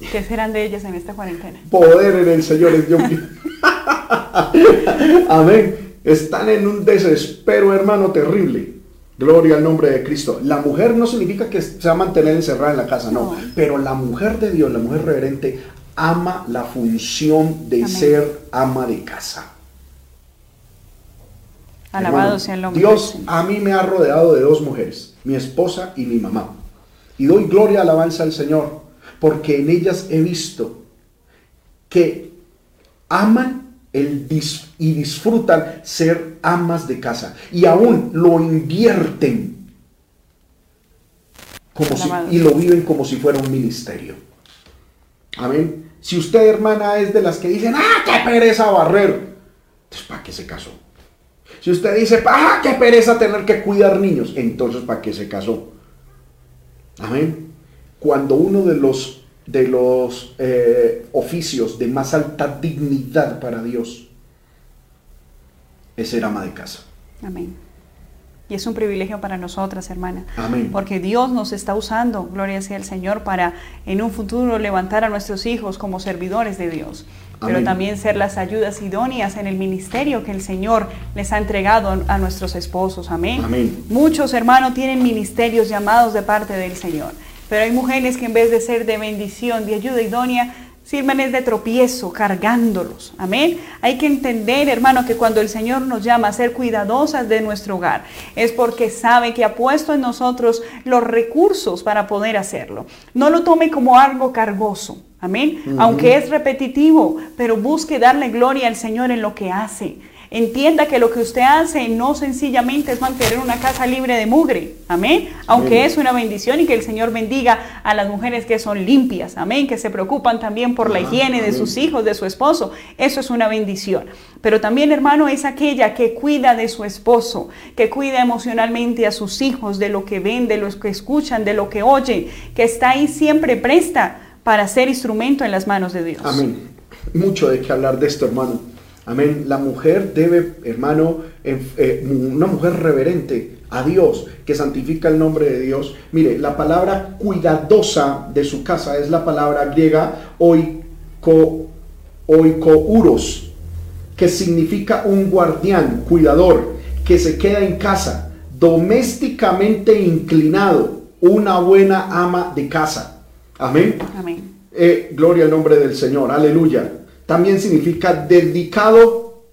¿Qué serán de ellas en esta cuarentena? Poder en el Señor es Dios. amén. Están en un desespero, hermano, terrible. Gloria al nombre de Cristo. La mujer no significa que se va a mantener encerrada en la casa, no. Pero la mujer de Dios, la mujer reverente, ama la función de ser ama de casa. Alabado sea el nombre. Dios a mí me ha rodeado de dos mujeres, mi esposa y mi mamá. Y doy gloria, alabanza al Señor, porque en ellas he visto que aman el y disfrutan ser amas de casa y aún lo invierten como y lo viven como si fuera un ministerio. Amén. Si usted, hermana, es de las que dicen, ah, qué pereza barrer, entonces ¿para qué se casó? Si usted dice, ah, qué pereza tener que cuidar niños, entonces ¿para qué se casó? Amén. Cuando uno de los, de los eh, oficios de más alta dignidad para Dios es ser ama de casa. Amén. Y es un privilegio para nosotras, hermana. Amén. Porque Dios nos está usando, gloria sea el Señor, para en un futuro levantar a nuestros hijos como servidores de Dios. Pero Amén. también ser las ayudas idóneas en el ministerio que el Señor les ha entregado a nuestros esposos. Amén. Amén. Muchos hermanos tienen ministerios llamados de parte del Señor. Pero hay mujeres que en vez de ser de bendición, de ayuda idónea, sirven es de tropiezo, cargándolos. Amén. Hay que entender, hermano, que cuando el Señor nos llama a ser cuidadosas de nuestro hogar, es porque sabe que ha puesto en nosotros los recursos para poder hacerlo. No lo tome como algo cargoso. Amén. Aunque es repetitivo, pero busque darle gloria al Señor en lo que hace. Entienda que lo que usted hace no sencillamente es mantener una casa libre de mugre. Amén. Aunque Amén. es una bendición y que el Señor bendiga a las mujeres que son limpias. Amén. Que se preocupan también por la higiene de sus hijos, de su esposo. Eso es una bendición. Pero también, hermano, es aquella que cuida de su esposo, que cuida emocionalmente a sus hijos, de lo que ven, de lo que escuchan, de lo que oyen, que está ahí siempre presta para ser instrumento en las manos de Dios. Amén. Mucho de qué hablar de esto, hermano. Amén. La mujer debe, hermano, eh, una mujer reverente a Dios, que santifica el nombre de Dios. Mire, la palabra cuidadosa de su casa es la palabra griega oiko, oikouros, que significa un guardián, cuidador, que se queda en casa, domésticamente inclinado, una buena ama de casa. Amén. Amén. Eh, gloria al nombre del Señor, aleluya. También significa dedicado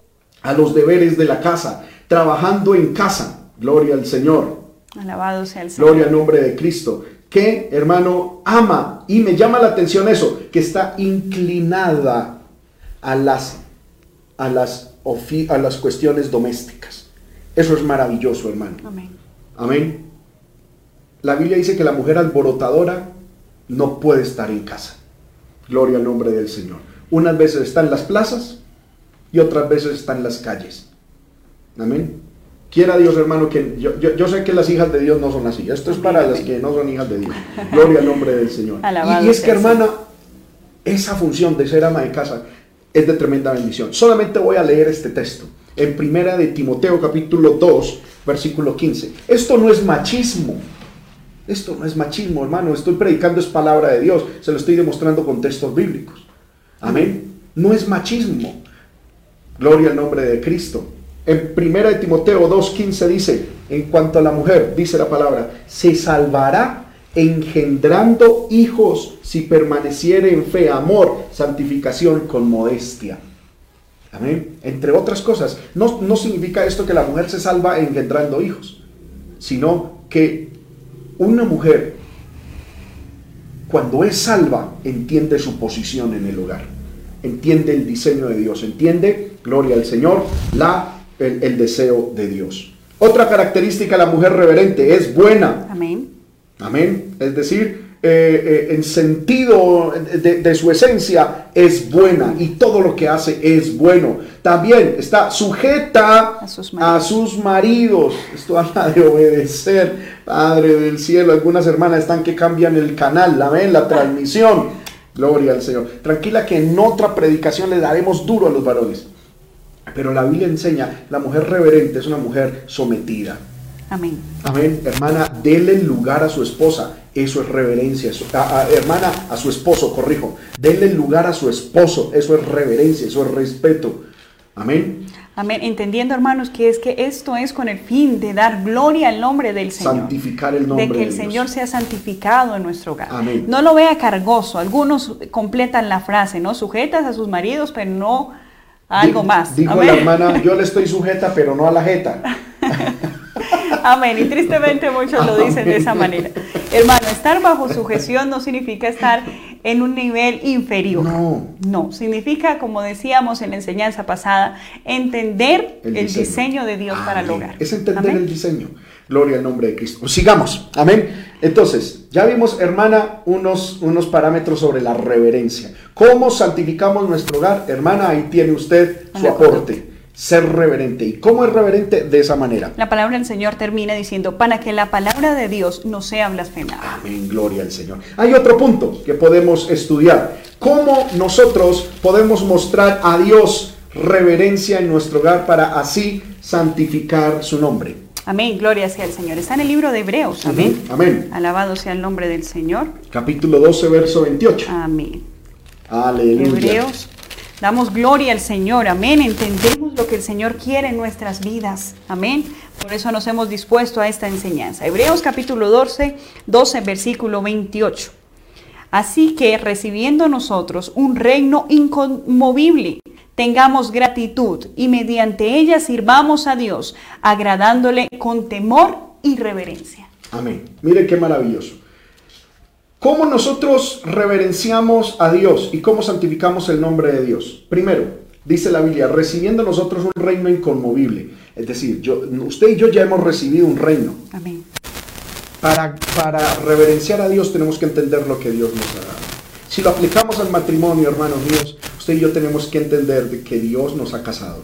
a los deberes de la casa, trabajando en casa, gloria al Señor, Alabado sea el Señor. gloria al nombre de Cristo. Que, hermano, ama, y me llama la atención eso, que está inclinada a las, a las, a las cuestiones domésticas. Eso es maravilloso, hermano. Amén. Amén. La Biblia dice que la mujer alborotadora no puede estar en casa. Gloria al nombre del Señor. Unas veces está en las plazas y otras veces está en las calles. Amén. Quiera Dios, hermano, que yo, yo- yo sé que las hijas de Dios no son así. Esto es para las que no son hijas de Dios. Gloria al nombre del Señor. Alabado Y, es que, hermana, esa función de ser ama de casa es de tremenda bendición. Solamente voy a leer este texto en primera de Timoteo capítulo 2, versículo 15. Esto no es machismo. Esto no es machismo, hermano. Estoy predicando es palabra de Dios. Se lo estoy demostrando con textos bíblicos. Amén. No es machismo. Gloria al nombre de Cristo. En primera de Timoteo 2:15 dice, en cuanto a la mujer, dice la palabra, se salvará engendrando hijos si permaneciere en fe, amor, santificación con modestia. Amén. Entre otras cosas, no, no significa esto que la mujer se salva engendrando hijos, sino que una mujer, cuando es salva, entiende su posición en el hogar, entiende el diseño de Dios, entiende, gloria al Señor, la, el, el deseo de Dios. Otra característica de la mujer reverente es buena. Amén. Amén. Es decir, eh, eh, en sentido de, de su esencia es buena y todo lo que hace es bueno. También está sujeta A sus a maridos. sus maridos. Esto habla de obedecer, Padre del cielo. Algunas hermanas están que cambian el canal, amén, la transmisión. Gloria al Señor. Tranquila que en otra predicación le daremos duro a los varones. Pero la Biblia enseña, la mujer reverente es una mujer sometida. Amén. Amén. Hermana, dele lugar a su esposa. Eso es reverencia. Eso- a- a- hermana, a su esposo, corrijo. Dele lugar a su esposo. Eso es reverencia, eso es respeto. Amén. Amén. Entendiendo, hermanos, que es que esto es con el fin de dar gloria al nombre del Señor. Santificar el nombre de que de el Dios. Señor sea santificado en nuestro hogar. Amén. No lo vea cargoso. Algunos completan la frase, ¿no? Sujetas a sus maridos, pero no a algo más. Dijo Amén. la hermana, yo le estoy sujeta, pero no a la jeta. Amén. Y tristemente muchos lo dicen de esa manera. Hermano, estar bajo sujeción no significa estar en un nivel inferior. No. No, significa, como decíamos en la enseñanza pasada, entender el, diseño. de Dios para el hogar. Es entender Amén. el diseño. Gloria al nombre de Cristo. Sigamos. Amén. Entonces, ya vimos, hermana, unos, unos parámetros sobre la reverencia. ¿Cómo santificamos nuestro hogar? Hermana, ahí tiene usted su aporte. Ser reverente. ¿Y cómo es reverente? De esa manera. La palabra del Señor termina diciendo, para que la palabra de Dios no sea blasfemada. Amén, gloria al Señor. Hay otro punto que podemos estudiar. ¿Cómo nosotros podemos mostrar a Dios reverencia en nuestro hogar para así santificar su nombre? Amén, gloria sea el Señor. Está en el libro de Hebreos. Amén. Amén. Alabado sea el nombre del Señor. Capítulo 12, verso 28. Amén. Aleluya. Hebreos. Damos gloria al Señor, amén. Entendemos lo que el Señor quiere en nuestras vidas, amén. Por eso nos hemos dispuesto a esta enseñanza. Hebreos capítulo 12, 12, versículo 28. Así que recibiendo nosotros un reino inconmovible, tengamos gratitud y mediante ella sirvamos a Dios, agradándole con temor y reverencia. Amén. Mire qué maravilloso. ¿Cómo nosotros reverenciamos a Dios y cómo santificamos el nombre de Dios? Primero, dice la Biblia, recibiendo nosotros un reino inconmovible. Es decir, yo, usted y yo ya hemos recibido un reino. Amén. Para, para reverenciar a Dios tenemos que entender lo que Dios nos ha dado. Si lo aplicamos al matrimonio, hermanos míos, usted y yo tenemos que entender de que Dios nos ha casado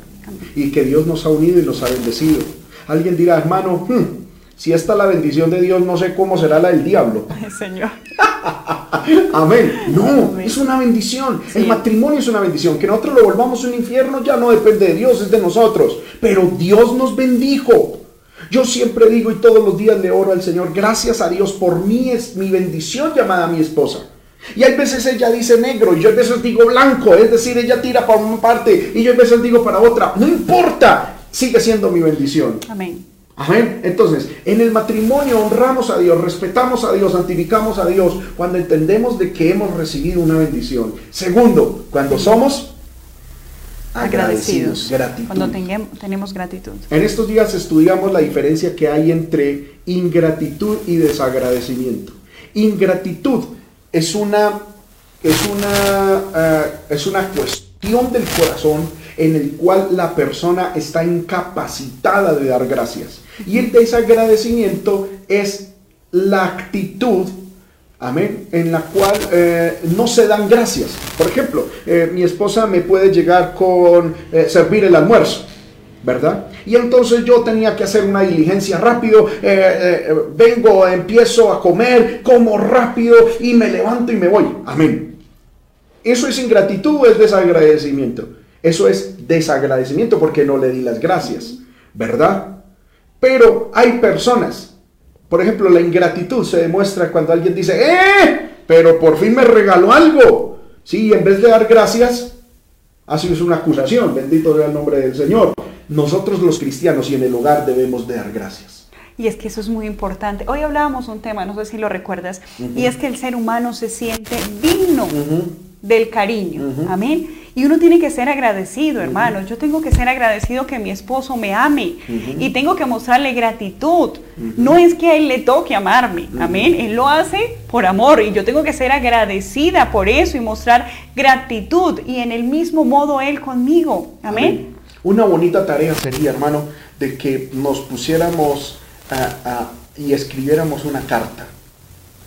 y que Dios nos ha unido y nos ha bendecido. Alguien dirá, hermano, hmm, si esta es la bendición de Dios, no sé cómo será la del diablo. Ay, Señor. Amén. No, es una bendición. El matrimonio es una bendición. Que nosotros lo volvamos un infierno ya no depende de Dios, es de nosotros. Pero Dios nos bendijo. Yo siempre digo y todos los días le oro al Señor, gracias a Dios por mí es mi bendición llamada a mi esposa. Y hay veces ella dice negro y yo a veces digo blanco, es decir, ella tira para una parte y yo a veces digo para otra. No importa, sigue siendo mi bendición. Amén. Amén. Entonces, en el matrimonio honramos a Dios, respetamos a Dios, santificamos a Dios cuando entendemos de que hemos recibido una bendición. Segundo, cuando somos agradecidos, gratitud. Cuando tenemos gratitud. En estos días estudiamos la diferencia que hay entre ingratitud y desagradecimiento. Ingratitud es una, es una, eh, es una cuestión del corazón en el cual la persona está incapacitada de dar gracias. Y el desagradecimiento es la actitud, amén, en la cual eh, no se dan gracias. Por ejemplo, eh, mi esposa me puede llegar con eh, servir el almuerzo. ¿verdad? Y entonces yo tenía que hacer una diligencia rápido, vengo, empiezo a comer, como rápido y me levanto y me voy. Amén. ¿Eso es ingratitud es desagradecimiento? Eso es desagradecimiento porque no le di las gracias, ¿verdad? Pero hay personas, por ejemplo, la ingratitud se demuestra cuando alguien dice, ¡eh! Pero por fin me regaló algo. Sí, en vez de dar gracias, así es una acusación. Bendito sea el nombre del Señor. Nosotros los cristianos y en el hogar debemos de dar gracias. Y es que eso es muy importante. Hoy hablábamos un tema, no sé si lo recuerdas, y es que el ser humano se siente digno del cariño. Amén. Y uno tiene que ser agradecido, hermano. Yo tengo que ser agradecido que mi esposo me ame y tengo que mostrarle gratitud. No es que a él le toque amarme, amén. Él lo hace por amor y yo tengo que ser agradecida por eso y mostrar gratitud y en el mismo modo él conmigo, amén. Una bonita tarea sería, hermano, de que nos pusiéramos y escribiéramos una carta.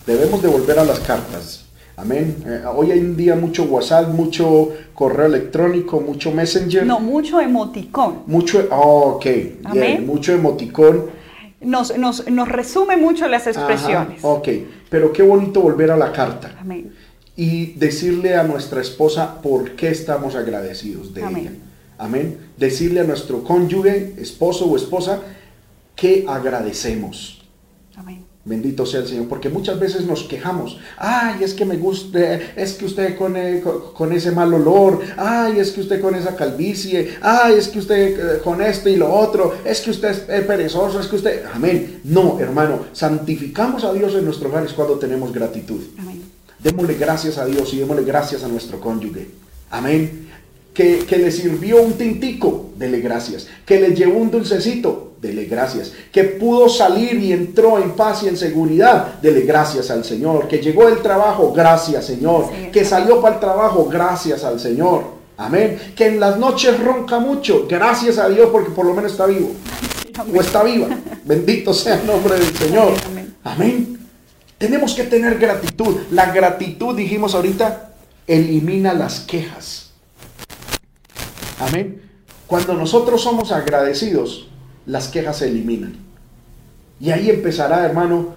Debemos devolver a las cartas Amén. Eh, hoy hay un día mucho WhatsApp, mucho correo electrónico, mucho Messenger. No, mucho emoticón. Mucho, oh, ok, Amén. mucho emoticón. Nos, nos, nos, resume mucho las expresiones. ok, pero qué bonito volver a la carta. Amén. Y decirle a nuestra esposa por qué estamos agradecidos de Amén. ella. Amén. Decirle a nuestro cónyuge, esposo o esposa, que agradecemos. Amén. Bendito sea el Señor, porque muchas veces nos quejamos. Ay, es que me gusta, es que usted con, eh, con, ese mal olor. Ay, es que usted con esa calvicie. Ay, es que usted eh, con este y lo otro. Es que usted es perezoso, es que usted... Amén. No, hermano, santificamos a Dios en nuestros hogares cuando tenemos gratitud. Amén. Démosle gracias a Dios y démosle gracias a nuestro cónyuge. Amén que, le sirvió un tintico, dele gracias. Que le llevó un dulcecito, dele gracias. Que pudo salir y entró en paz y en seguridad, dele gracias al Señor. Que llegó el trabajo, gracias Señor. que salió para el trabajo, gracias al Señor. Amén. Que en las noches ronca mucho, gracias a Dios porque por lo menos está vivo. O está viva. Bendito sea el nombre del Señor. Amén. Tenemos que tener gratitud. La gratitud, dijimos ahorita, elimina las quejas. Amén. Cuando nosotros somos agradecidos, las quejas se eliminan. Y ahí empezará, hermano,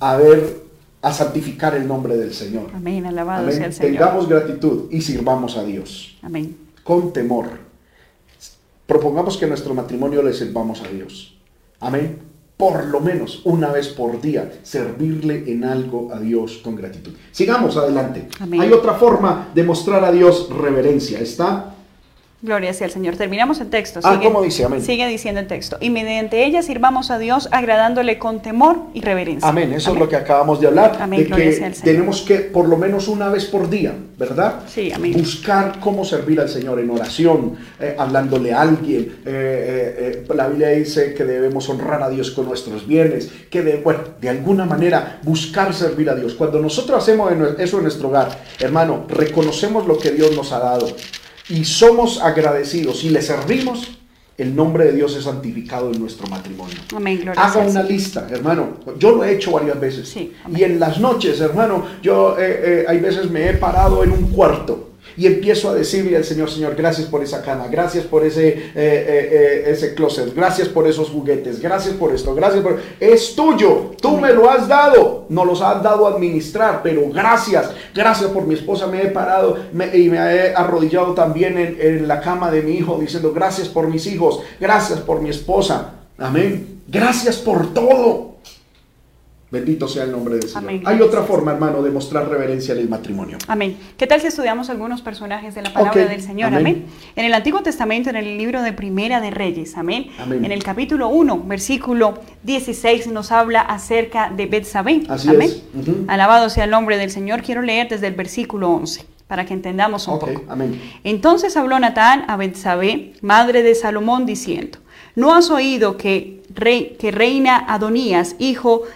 a ver, a santificar el nombre del Señor. Amén, alabado sea el Señor. Tengamos gratitud y sirvamos a Dios. Amén. Con temor. Propongamos que nuestro matrimonio le sirvamos a Dios. Amén. Por lo menos una vez por día, servirle en algo a Dios con gratitud. Sigamos adelante. Hay otra forma de mostrar a Dios reverencia. Está Gloria sea al Señor. Terminamos el texto. Ah, sigue, dice? Amén. Sigue diciendo el texto. Y mediante ella sirvamos a Dios agradándole con temor y reverencia. Amén. Eso es lo que acabamos de hablar. Amén. De que tenemos que, por lo menos una vez por día, ¿verdad? Sí, amén. Buscar cómo servir al Señor en oración, eh, hablándole a alguien. Eh, eh, la Biblia dice que debemos honrar a Dios con nuestros bienes. Que de, bueno, de alguna manera buscar servir a Dios. Cuando nosotros hacemos eso en nuestro hogar, hermano, reconocemos lo que Dios nos ha dado y somos agradecidos y le servimos, el nombre de Dios es santificado en nuestro matrimonio. Amén, Haga una lista, hermano. Yo lo he hecho varias veces. y en las noches, hermano, yo eh, eh, hay veces me he parado en un cuarto y empiezo a decirle al Señor, Señor, gracias por esa cama, gracias por ese, eh, eh, eh, ese closet, gracias por esos juguetes, gracias por esto, gracias por... Es tuyo, tú me lo has dado, no los has dado a administrar, pero gracias, gracias por mi esposa, me he parado y me he arrodillado también en la cama de mi hijo diciendo, gracias por mis hijos, gracias por mi esposa, amén, gracias por todo. Bendito sea el nombre del Señor. Hay otra forma, hermano, de mostrar reverencia en el matrimonio. Amén. ¿Qué tal si estudiamos algunos personajes de la palabra del Señor? Amén. En el Antiguo Testamento, en el libro de Primera de Reyes, amén. En el capítulo 1, versículo 16, nos habla acerca de Betsabé. Así amén. Alabado sea el nombre del Señor. Quiero leer desde el versículo 11 para que entendamos un poco. Amén. Entonces habló Natán a Betsabé, madre de Salomón, diciendo: ¿No has oído que, rey, que reina Adonías, hijo de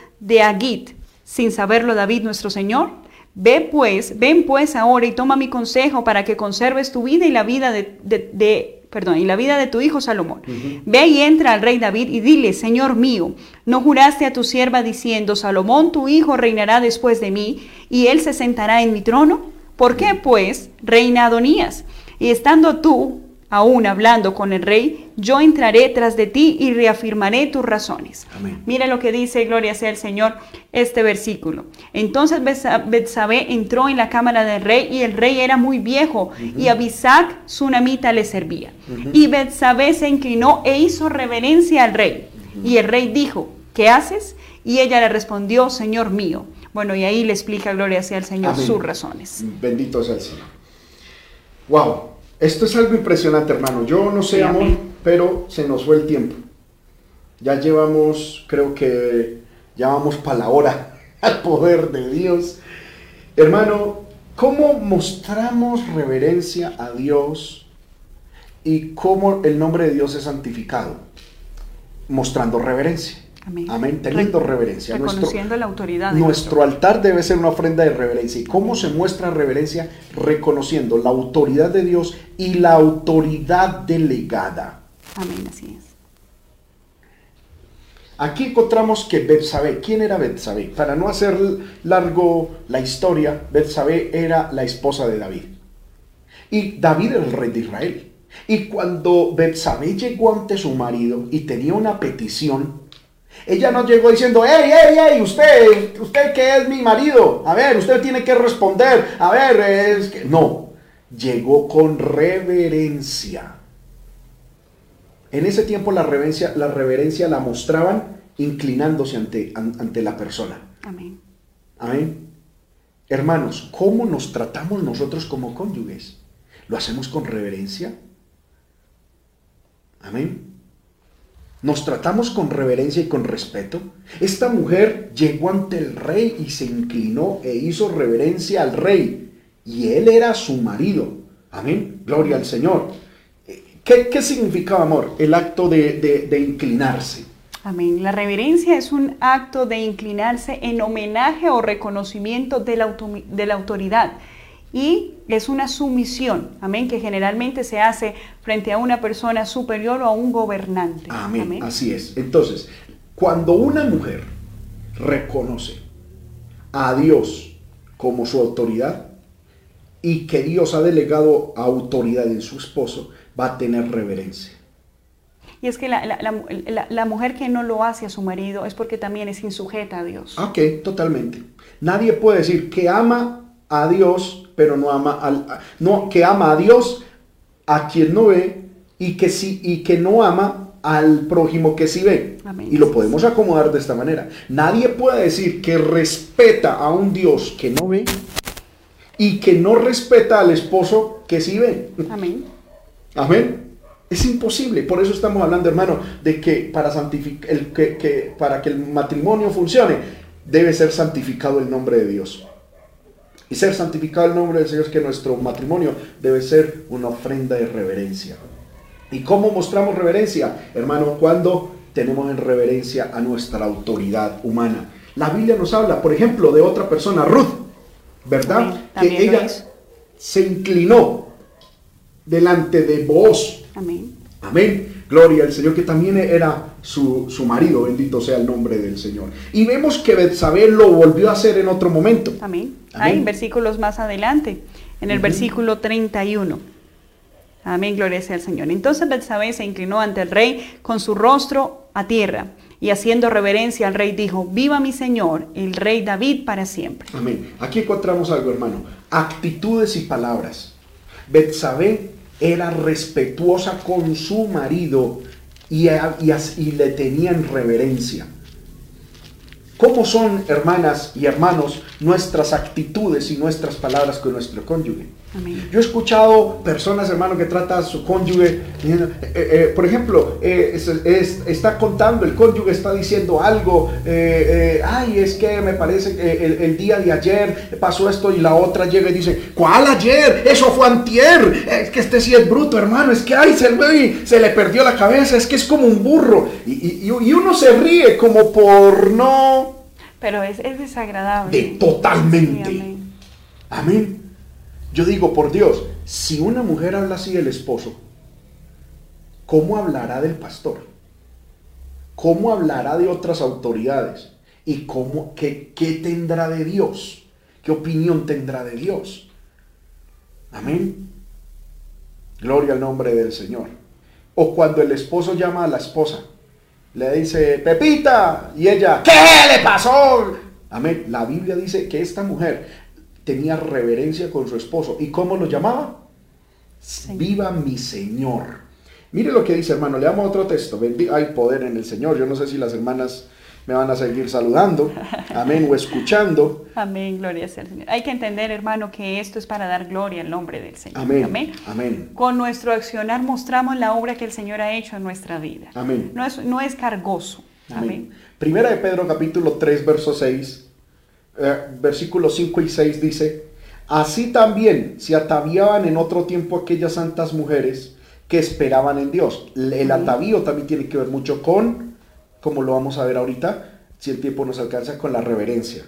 Agit, sin saberlo David nuestro Señor? Ve pues, ven pues ahora y toma mi consejo para que conserves tu vida y la vida de, perdón, y la vida de tu hijo Salomón. Ve y entra al rey David y dile, Señor mío, ¿no juraste a tu sierva diciendo, Salomón tu hijo reinará después de mí y él se sentará en mi trono? ¿Por qué pues reina Adonías? Y estando tú aún hablando con el rey, yo entraré tras de ti y reafirmaré tus razones. Mira lo que dice, gloria sea el Señor, este versículo. Entonces Betsabé entró en la cámara del rey y el rey era muy viejo y Abisac, su namita, le servía. Y Betsabé se inclinó e hizo reverencia al rey. Y el rey dijo, ¿qué haces? Y ella le respondió, Señor mío. Bueno, y ahí le explica, gloria sea el Señor, sus razones. Bendito sea el Señor. Wow, esto es algo impresionante, hermano. Yo no sé, amor, pero se nos fue el tiempo. Ya llevamos, creo que ya vamos para la hora al poder de Dios. Hermano, ¿cómo mostramos reverencia a Dios y cómo el nombre de Dios es santificado? Mostrando reverencia. Amén. Teniendo reverencia. Reconociendo la autoridad. De nuestro altar debe ser una ofrenda de reverencia. ¿Y cómo se muestra reverencia? Reconociendo la autoridad de Dios y la autoridad delegada. Amén, así es. Aquí encontramos que Betsabé, ¿quién era Betsabé? Para no hacer largo la historia, Betsabé era la esposa de David. Y David era el rey de Israel. Y cuando Betsabé llegó ante su marido y tenía una petición, ella no llegó diciendo, hey, hey, hey, usted, usted que es mi marido, a ver, usted tiene que responder, a ver, es que... No, llegó con reverencia. En ese tiempo la reverencia la, reverencia la mostraban inclinándose ante, ante la persona. Amén. Amén. Hermanos, ¿cómo nos tratamos nosotros como cónyuges? ¿Lo hacemos con reverencia? Amén. Nos tratamos con reverencia y con respeto. Esta mujer llegó ante el rey y se inclinó e hizo reverencia al rey. Y él era su marido. Amén. Gloria al Señor. ¿Qué, qué significaba amor? El acto de, inclinarse. Amén. La reverencia es un acto de inclinarse en homenaje o reconocimiento de la, de la autoridad y es una sumisión, amén, que generalmente se hace frente a una persona superior o a un gobernante. Amén. Así es. Entonces, cuando una mujer reconoce a Dios como su autoridad y que Dios ha delegado autoridad en su esposo, va a tener reverencia. Y es que la, mujer que no lo hace a su marido es porque también es insujeta a Dios. Ok, totalmente. Nadie puede decir que ama a Dios, pero no ama al, no, que ama a Dios a quien no ve y que sí y que no ama al prójimo que sí ve. Amén. Y lo podemos acomodar de esta manera. Nadie puede decir que respeta a un Dios que no ve y que no respeta al esposo que sí ve. Amén. Amén. Es imposible. Por eso estamos hablando, hermano, de que para, santific- el, que, que para que el matrimonio funcione, debe ser santificado el nombre de Dios. Y ser santificado el nombre del Señor es que nuestro matrimonio debe ser una ofrenda de reverencia. ¿Y cómo mostramos reverencia? Hermano, cuando tenemos en reverencia a nuestra autoridad humana. La Biblia nos habla, por ejemplo, de otra persona, Ruth, ¿verdad? Que ella se inclinó delante de Boaz. Amén. Amén. Gloria al Señor, que también era su, su marido, bendito sea el nombre del Señor. Y vemos que Betsabé lo volvió a hacer en otro momento. Amén. Amén. Hay versículos más adelante, en el Ujú. versículo 31. Amén, gloria sea al Señor. Entonces Betsabé se inclinó ante el rey con su rostro a tierra y haciendo reverencia al rey dijo, viva mi Señor, el rey David para siempre. Amén. Aquí encontramos algo, hermano. Actitudes y palabras. Betsabé era respetuosa con su marido y, le tenían reverencia. ¿Cómo son, hermanas y hermanos, nuestras actitudes y nuestras palabras con nuestro cónyuge? Amén. Yo he escuchado personas, hermano, que trata a su cónyuge, diciendo, eh, eh, por ejemplo, eh, es- es- está contando, el cónyuge está diciendo algo, eh, eh, ay, es que me parece que el, el día de ayer pasó esto y la otra llega y dice, ¿cuál ayer? Eso fue antier, es que este sí es bruto, hermano, es que, ay, se, le- se le perdió la cabeza, es que es como un burro. Y, y- y uno se ríe como por no... Pero es, es desagradable. De totalmente. Sí, amén. Amén. Yo digo, por Dios, si una mujer habla así del esposo, ¿cómo hablará del pastor? ¿Cómo hablará de otras autoridades? ¿Y cómo, qué, qué tendrá de Dios? ¿Qué opinión tendrá de Dios? Amén. Gloria al nombre del Señor. O cuando el esposo llama a la esposa, le dice, Pepita, y ella, ¿qué le pasó? Amén. La Biblia dice que esta mujer tenía reverencia con su esposo. ¿Y cómo lo llamaba? Señor. Viva mi Señor. Mire lo que dice, hermano. Le damos otro texto. Hay poder en el Señor. Yo no sé si las hermanas me van a seguir saludando. Amén. O escuchando. Amén, gloria sea al Señor. Hay que entender, hermano, que esto es para dar gloria al nombre del Señor. Amén. Amén. Amén. Con nuestro accionar mostramos la obra que el Señor ha hecho en nuestra vida. Amén. No es, no es cargoso. Amén. Amén. Primera de Pedro capítulo 3 verso 6, eh, versículos 5 y 6 dice, así también se ataviaban en otro tiempo aquellas santas mujeres que esperaban en Dios. El atavío también tiene que ver mucho con, como lo vamos a ver ahorita, si el tiempo nos alcanza, con la reverencia.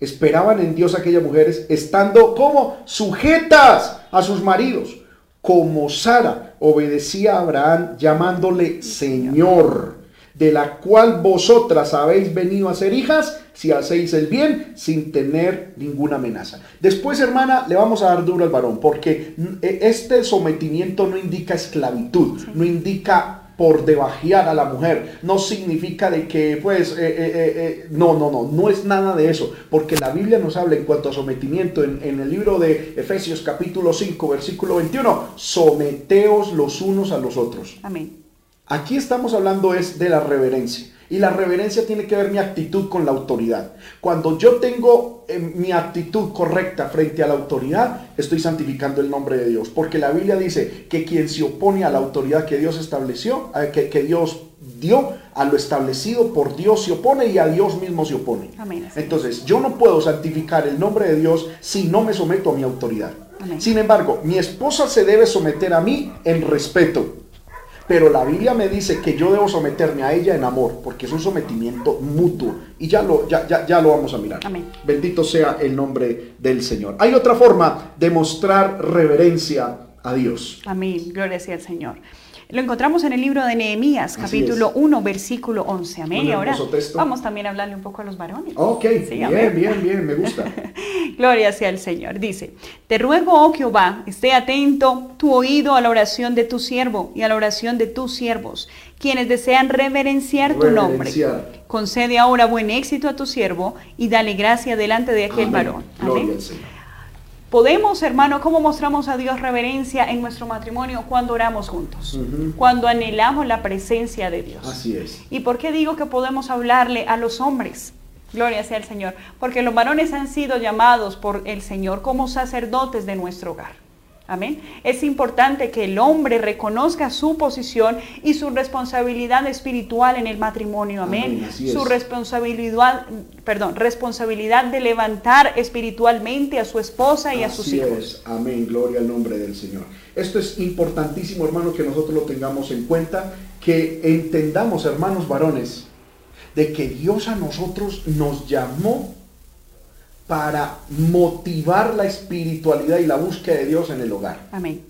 Esperaban en Dios aquellas mujeres estando como sujetas a sus maridos, como Sara obedecía a Abraham llamándole Señor, de la cual vosotras habéis venido a ser hijas si hacéis el bien sin tener ninguna amenaza. Después, hermana, le vamos a dar duro al varón, porque mm, eh, este sometimiento no indica esclavitud, no indica por debajear a la mujer. No significa de que, pues, eh, eh, eh, no, no, no, no es nada de eso. Porque la Biblia nos habla en cuanto a sometimiento en, en el libro de Efesios capítulo 5, versículo 21. Someteos los unos a los otros. Amén. Aquí estamos hablando es de la reverencia. Y la reverencia tiene que ver mi actitud con la autoridad. Cuando yo tengo eh, mi actitud correcta frente a la autoridad, estoy santificando el nombre de Dios. Porque la Biblia dice que quien se opone a la autoridad que Dios estableció, eh, que, que Dios dio, a lo establecido por Dios se opone y a Dios mismo se opone. Amén. Entonces, yo no puedo santificar el nombre de Dios si no me someto a mi autoridad. Amén. Sin embargo, mi esposa se debe someter a mí en respeto. Pero la Biblia me dice que yo debo someterme a ella en amor, porque es un sometimiento mutuo. Y ya lo, ya, ya, ya lo vamos a mirar. Amén. Bendito sea el nombre del Señor. Hay otra forma de mostrar reverencia a Dios. Amén. Gloria sea al Señor. Lo encontramos en el libro de Nehemías, capítulo es. 1, versículo 11. Amén. Y ahora texto. vamos también a hablarle un poco a los varones. Ok, Sí, bien, bien, bien, me gusta. Gloria sea al Señor. Dice, te ruego, oh Jehová, esté atento tu oído a la oración de tu siervo y a la oración de tus siervos, quienes desean reverenciar tu nombre. Concede ahora buen éxito a tu siervo y dale gracia delante de aquel Amén. varón. Gloria al Señor. Podemos, hermano, ¿cómo mostramos a Dios reverencia en nuestro matrimonio? Cuando oramos juntos, cuando anhelamos la presencia de Dios. Así es. ¿Y por qué digo que podemos hablarle a los hombres? Gloria sea al Señor. Porque los varones han sido llamados por el Señor como sacerdotes de nuestro hogar. Amén. Es importante que el hombre reconozca su posición y su responsabilidad espiritual en el matrimonio. Amén. su responsabilidad, perdón, responsabilidad de levantar espiritualmente a su esposa y a sus hijos. Es. Amén. Gloria al nombre del Señor. Esto es importantísimo, hermano, que nosotros lo tengamos en cuenta, que entendamos, hermanos varones, de que Dios a nosotros nos llamó para motivar la espiritualidad y la búsqueda de Dios en el hogar. Amén.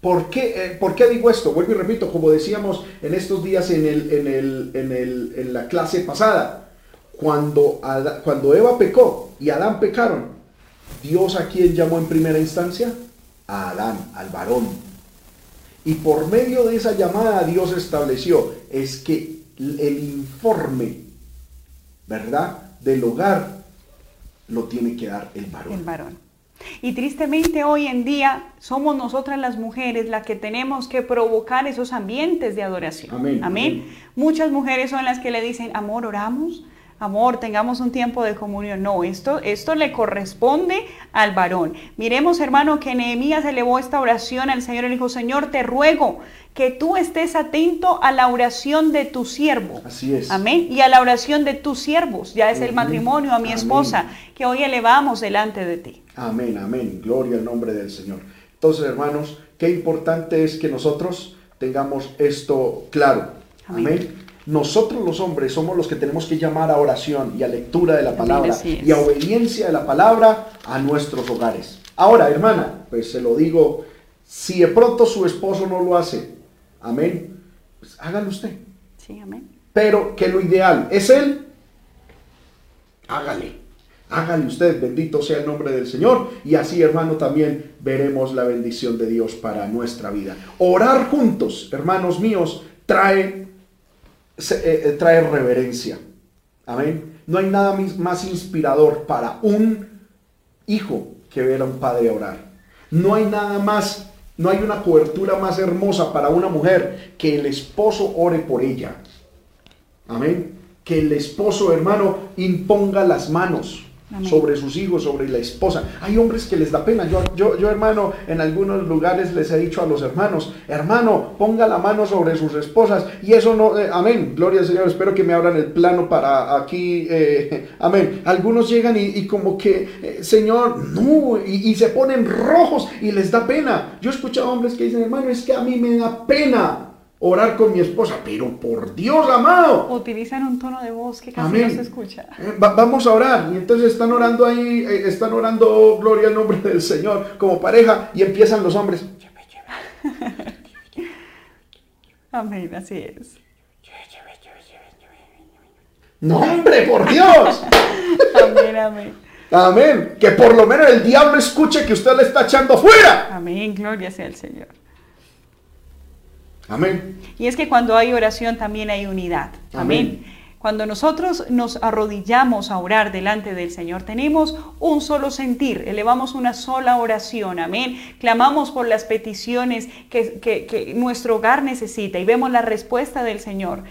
¿Por qué, eh, ¿Por qué, digo esto? Vuelvo y repito, como decíamos en estos días en, el, en, el, en, el, en la clase pasada, cuando, cuando Eva pecó y Adán pecaron, Dios a quién llamó en primera instancia? A Adán, al varón. Y por medio de esa llamada Dios estableció es que el informe, ¿verdad? Del hogar lo tiene que dar el varón. El varón. Y tristemente hoy en día somos nosotras las mujeres las que tenemos que provocar esos ambientes de adoración. Amén. Amén. Muchas mujeres son las que le dicen, amor, oramos amor, tengamos un tiempo de comunión. No, esto, esto le corresponde al varón. Miremos, hermano, que Nehemías elevó esta oración al Señor y le dijo, Señor, te ruego que tú estés atento a la oración de tu siervo. Así es. Amén. Y a la oración de tus siervos, ya es el matrimonio, a mi esposa, que hoy elevamos delante de ti. Amén, amén. Gloria al nombre del Señor. Entonces, hermanos, qué importante es que nosotros tengamos esto claro. amén nosotros los hombres somos los que tenemos que llamar a oración y a lectura de la palabra y a obediencia de la palabra a nuestros hogares. Ahora, hermana, pues se lo digo, si de pronto su esposo no lo hace, amén, pues hágalo usted. Sí, amén. Pero que lo ideal es él, hágale. Hágale usted, bendito sea el nombre del Señor. Y así, hermano, también veremos la bendición de Dios para nuestra vida. Orar juntos, hermanos míos, trae eh, eh, trae reverencia. Amén. No hay nada más inspirador para un hijo que ver a un padre orar. No hay nada más, no hay una cobertura más hermosa para una mujer que el esposo ore por ella. Amén. Que el esposo, hermano, imponga las manos sobre sus hijos, sobre la esposa. Hay hombres que les da pena. Yo, yo, yo, hermano, en algunos lugares les he dicho a los hermanos, hermano, ponga la mano sobre sus esposas. Y eso no, eh, amén, gloria al Señor, espero que me abran el plano para aquí, eh, amén. Algunos llegan y, como que, eh, Señor, no, y, y, se ponen rojos y les da pena. Yo he escuchado hombres que dicen, hermano, es que a mí me da pena orar con mi esposa, pero por Dios amado. Utilizan un tono de voz que casi no se escucha. Eh, vamos a orar. Y entonces están orando ahí, eh, están orando gloria al nombre del Señor como pareja y empiezan los hombres. amén, así es. No, hombre, por Dios. amén, amén. Amén. Que por lo menos el diablo escuche que usted le está echando fuera. Amén, gloria sea el Señor. Amén. Y es que cuando hay oración también hay unidad. Amén. Cuando nosotros nos arrodillamos a orar delante del Señor, tenemos un solo sentir, elevamos una sola oración, amén. Clamamos por las peticiones que, nuestro hogar necesita y vemos la respuesta del Señor.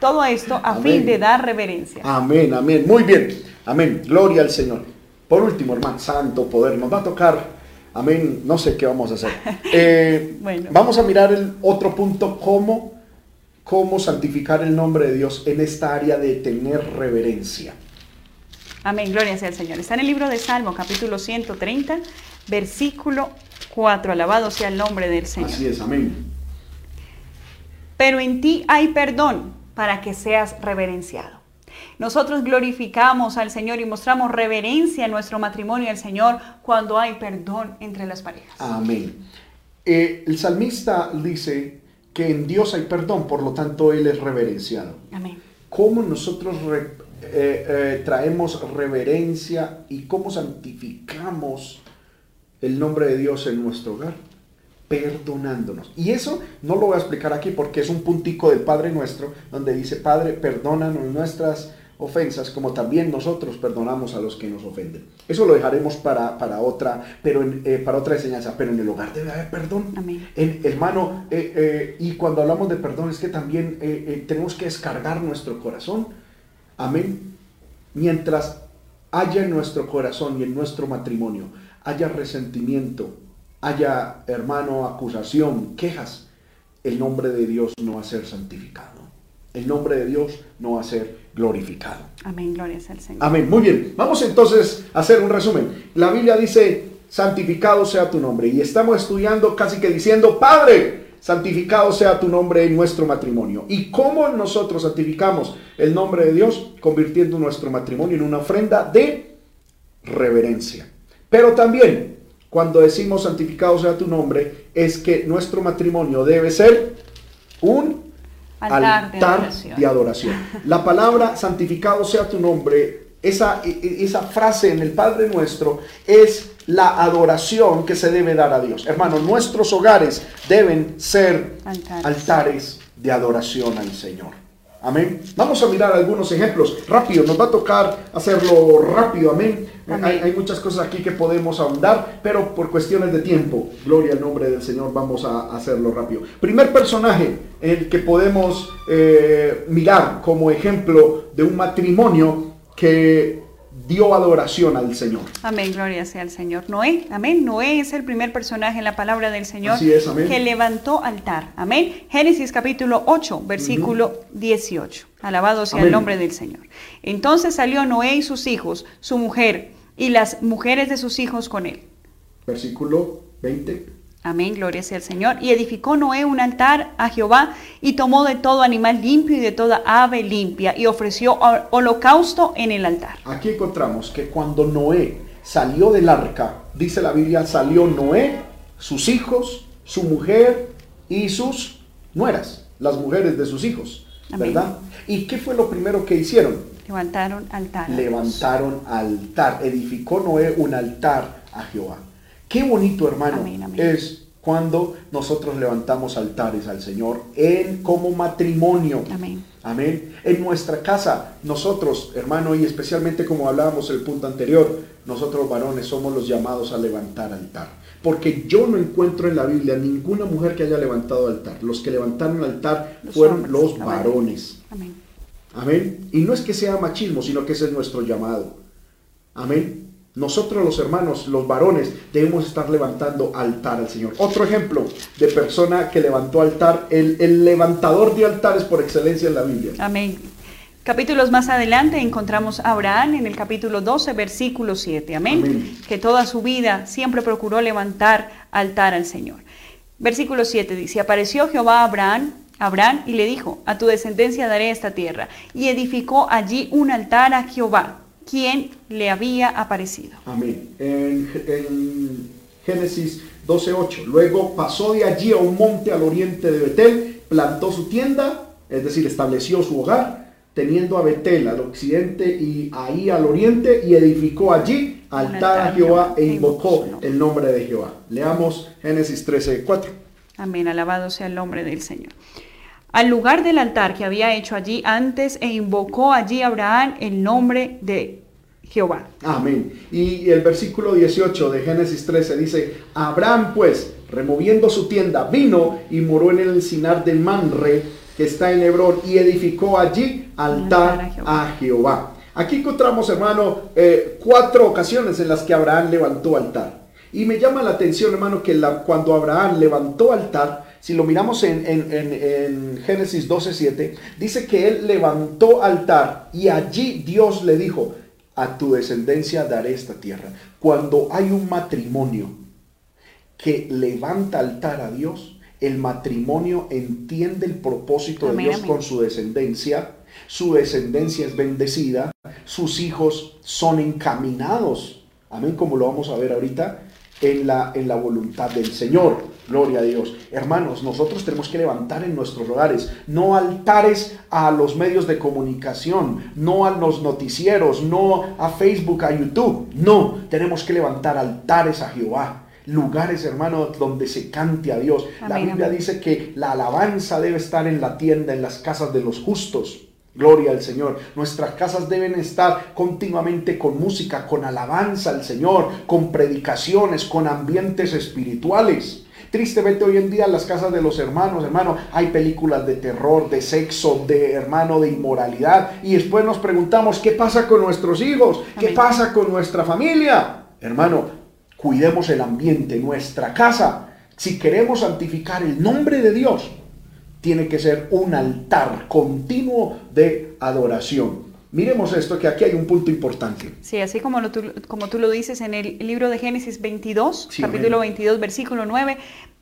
Todo esto a fin de dar reverencia. Amén, amén. Muy bien. Amén. Gloria al Señor. Por último, hermano, santo poder, nos va a tocar Amén. No sé qué vamos a hacer. Eh, vamos a mirar el otro punto, cómo, cómo santificar el nombre de Dios en esta área de tener reverencia. Amén, gloria sea al Señor. Está en el libro de Salmo, capítulo 130, versículo 4. Alabado sea el nombre del Señor. Así es, amén. Pero en ti hay perdón para que seas reverenciado. Nosotros glorificamos al Señor y mostramos reverencia en nuestro matrimonio al Señor cuando hay perdón entre las parejas. Amén. Eh, el salmista dice que en Dios hay perdón, por lo tanto Él es reverenciado. Amén. ¿Cómo nosotros eh, eh, traemos reverencia y cómo santificamos el nombre de Dios en nuestro hogar? perdonándonos. Y eso no lo voy a explicar aquí porque es un puntico del Padre nuestro donde dice, Padre, perdónanos nuestras ofensas, como también nosotros perdonamos a los que nos ofenden. Eso lo dejaremos para, para otra, pero eh, para otra enseñanza, pero en el hogar debe haber perdón. Amén. En, hermano, eh, eh, y cuando hablamos de perdón es que también tenemos que descargar nuestro corazón. Amén. Mientras haya en nuestro corazón y en nuestro matrimonio, haya resentimiento, haya, hermano, acusación, quejas, el nombre de Dios no va a ser santificado. El nombre de Dios no va a ser glorificado. Amén, gloria al Señor. Amén, muy bien. Vamos entonces a hacer un resumen. La Biblia dice, santificado sea tu nombre. Y estamos estudiando casi que diciendo, Padre, santificado sea tu nombre en nuestro matrimonio. ¿Y cómo nosotros santificamos el nombre de Dios? Convirtiendo nuestro matrimonio en una ofrenda de reverencia. Pero también, cuando decimos santificado sea tu nombre, es que nuestro matrimonio debe ser un altar, de, adoración. La palabra santificado sea tu nombre, esa, e, e, esa frase en el Padre nuestro es la adoración que se debe dar a Dios. Hermano, nuestros hogares deben ser altares de adoración al Señor. Amén. Vamos a mirar algunos ejemplos. Rápido, nos va a tocar hacerlo rápido. Amén. Hay, muchas cosas aquí que podemos ahondar, pero por cuestiones de tiempo, gloria al nombre del Señor, vamos a hacerlo rápido. Primer personaje el que podemos eh, mirar como ejemplo de un matrimonio que dio adoración al Señor. Amén, gloria sea al Señor. Noé, amén. Noé es el primer personaje en la palabra del Señor que levantó altar. Amén. Génesis capítulo 8, versículo 18. Alabado sea el nombre del Señor. Entonces salió Noé y sus hijos, su mujer y las mujeres de sus hijos con él. Versículo 20. Amén, gloria sea al Señor. Y edificó Noé un altar a Jehová y tomó de todo animal limpio y de toda ave limpia y ofreció holocausto en el altar. Aquí encontramos que cuando Noé salió del arca, dice la Biblia, salió Noé, sus hijos, su mujer y sus nueras, las mujeres de sus hijos, ¿verdad? ¿Y qué fue lo primero que hicieron? Levantaron altar. Levantaron altar. Edificó Noé un altar a Jehová. Qué bonito, hermano, es cuando nosotros levantamos altares al Señor en como matrimonio. Amén. Amén. En nuestra casa, nosotros, hermano, y especialmente como hablábamos el punto anterior, nosotros varones somos los llamados a levantar altar. Porque yo no encuentro en la Biblia ninguna mujer que haya levantado altar. Los que levantaron altar fueron los varones. Amén. Amén. Y no es que sea machismo, sino que ese es nuestro llamado. Amén. Nosotros los hermanos, los varones, debemos estar levantando altar al Señor. Otro ejemplo de persona que levantó altar, el, levantador de altares por excelencia en la Biblia. Amén. Capítulos más adelante encontramos a Abraham en el capítulo 12, versículo 7. Amén. Que toda su vida siempre procuró levantar altar al Señor. Versículo 7 dice, apareció Jehová a Abraham, Abraham y le dijo, a tu descendencia daré esta tierra. Y edificó allí un altar a Jehová quien le había aparecido. Amén. En, Génesis 12:8. Luego pasó de allí a un monte al oriente de Betel, plantó su tienda, es decir, estableció su hogar, teniendo a Betel al occidente y ahí al oriente, y edificó allí altar a Jehová e invocó el nombre de Jehová. Leamos Génesis 13:4. Amén, alabado sea el nombre del Señor al lugar del altar que había hecho allí antes e invocó allí Abraham el nombre de Jehová. Amén. Y el versículo 18 de Génesis 13 dice, Abraham pues, removiendo su tienda, vino y moró en el encinar de Manre, que está en Hebrón, y edificó allí altar, a, Jehová. Aquí encontramos, hermano, eh, cuatro ocasiones en las que Abraham levantó altar. Y me llama la atención, hermano, que la, cuando Abraham levantó altar, si lo miramos en, en, Génesis 12:7, dice que él levantó altar y allí Dios le dijo, a tu descendencia daré esta tierra. Cuando hay un matrimonio que levanta altar a Dios, el matrimonio entiende el propósito de Dios con su descendencia, su descendencia es bendecida, sus hijos son encaminados, amén, como lo vamos a ver ahorita, en la, en la voluntad del Señor. Gloria a Dios. Hermanos, nosotros tenemos que levantar en nuestros hogares, no altares a los medios de comunicación, no a los noticieros, no a Facebook, a YouTube. No, tenemos que levantar altares a Jehová. Lugares, hermanos, donde se cante a Dios. la Biblia dice que la alabanza debe estar en la tienda, en las casas de los justos. Gloria al Señor. Nuestras casas deben estar continuamente con música, con alabanza al Señor, con predicaciones, con ambientes espirituales. Tristemente hoy en día en las casas de los hermanos, hermano, hay películas de terror, de sexo, de hermano, de inmoralidad. Y después nos preguntamos, ¿qué pasa con nuestros hijos? ¿Qué pasa con nuestra familia? Hermano, cuidemos el ambiente, nuestra casa. Si queremos santificar el nombre de Dios, tiene que ser un altar continuo de adoración. Miremos esto, que aquí hay un punto importante. Sí, así como, lo, tú, como tú lo dices en el libro de Génesis 22, capítulo 22, versículo 9,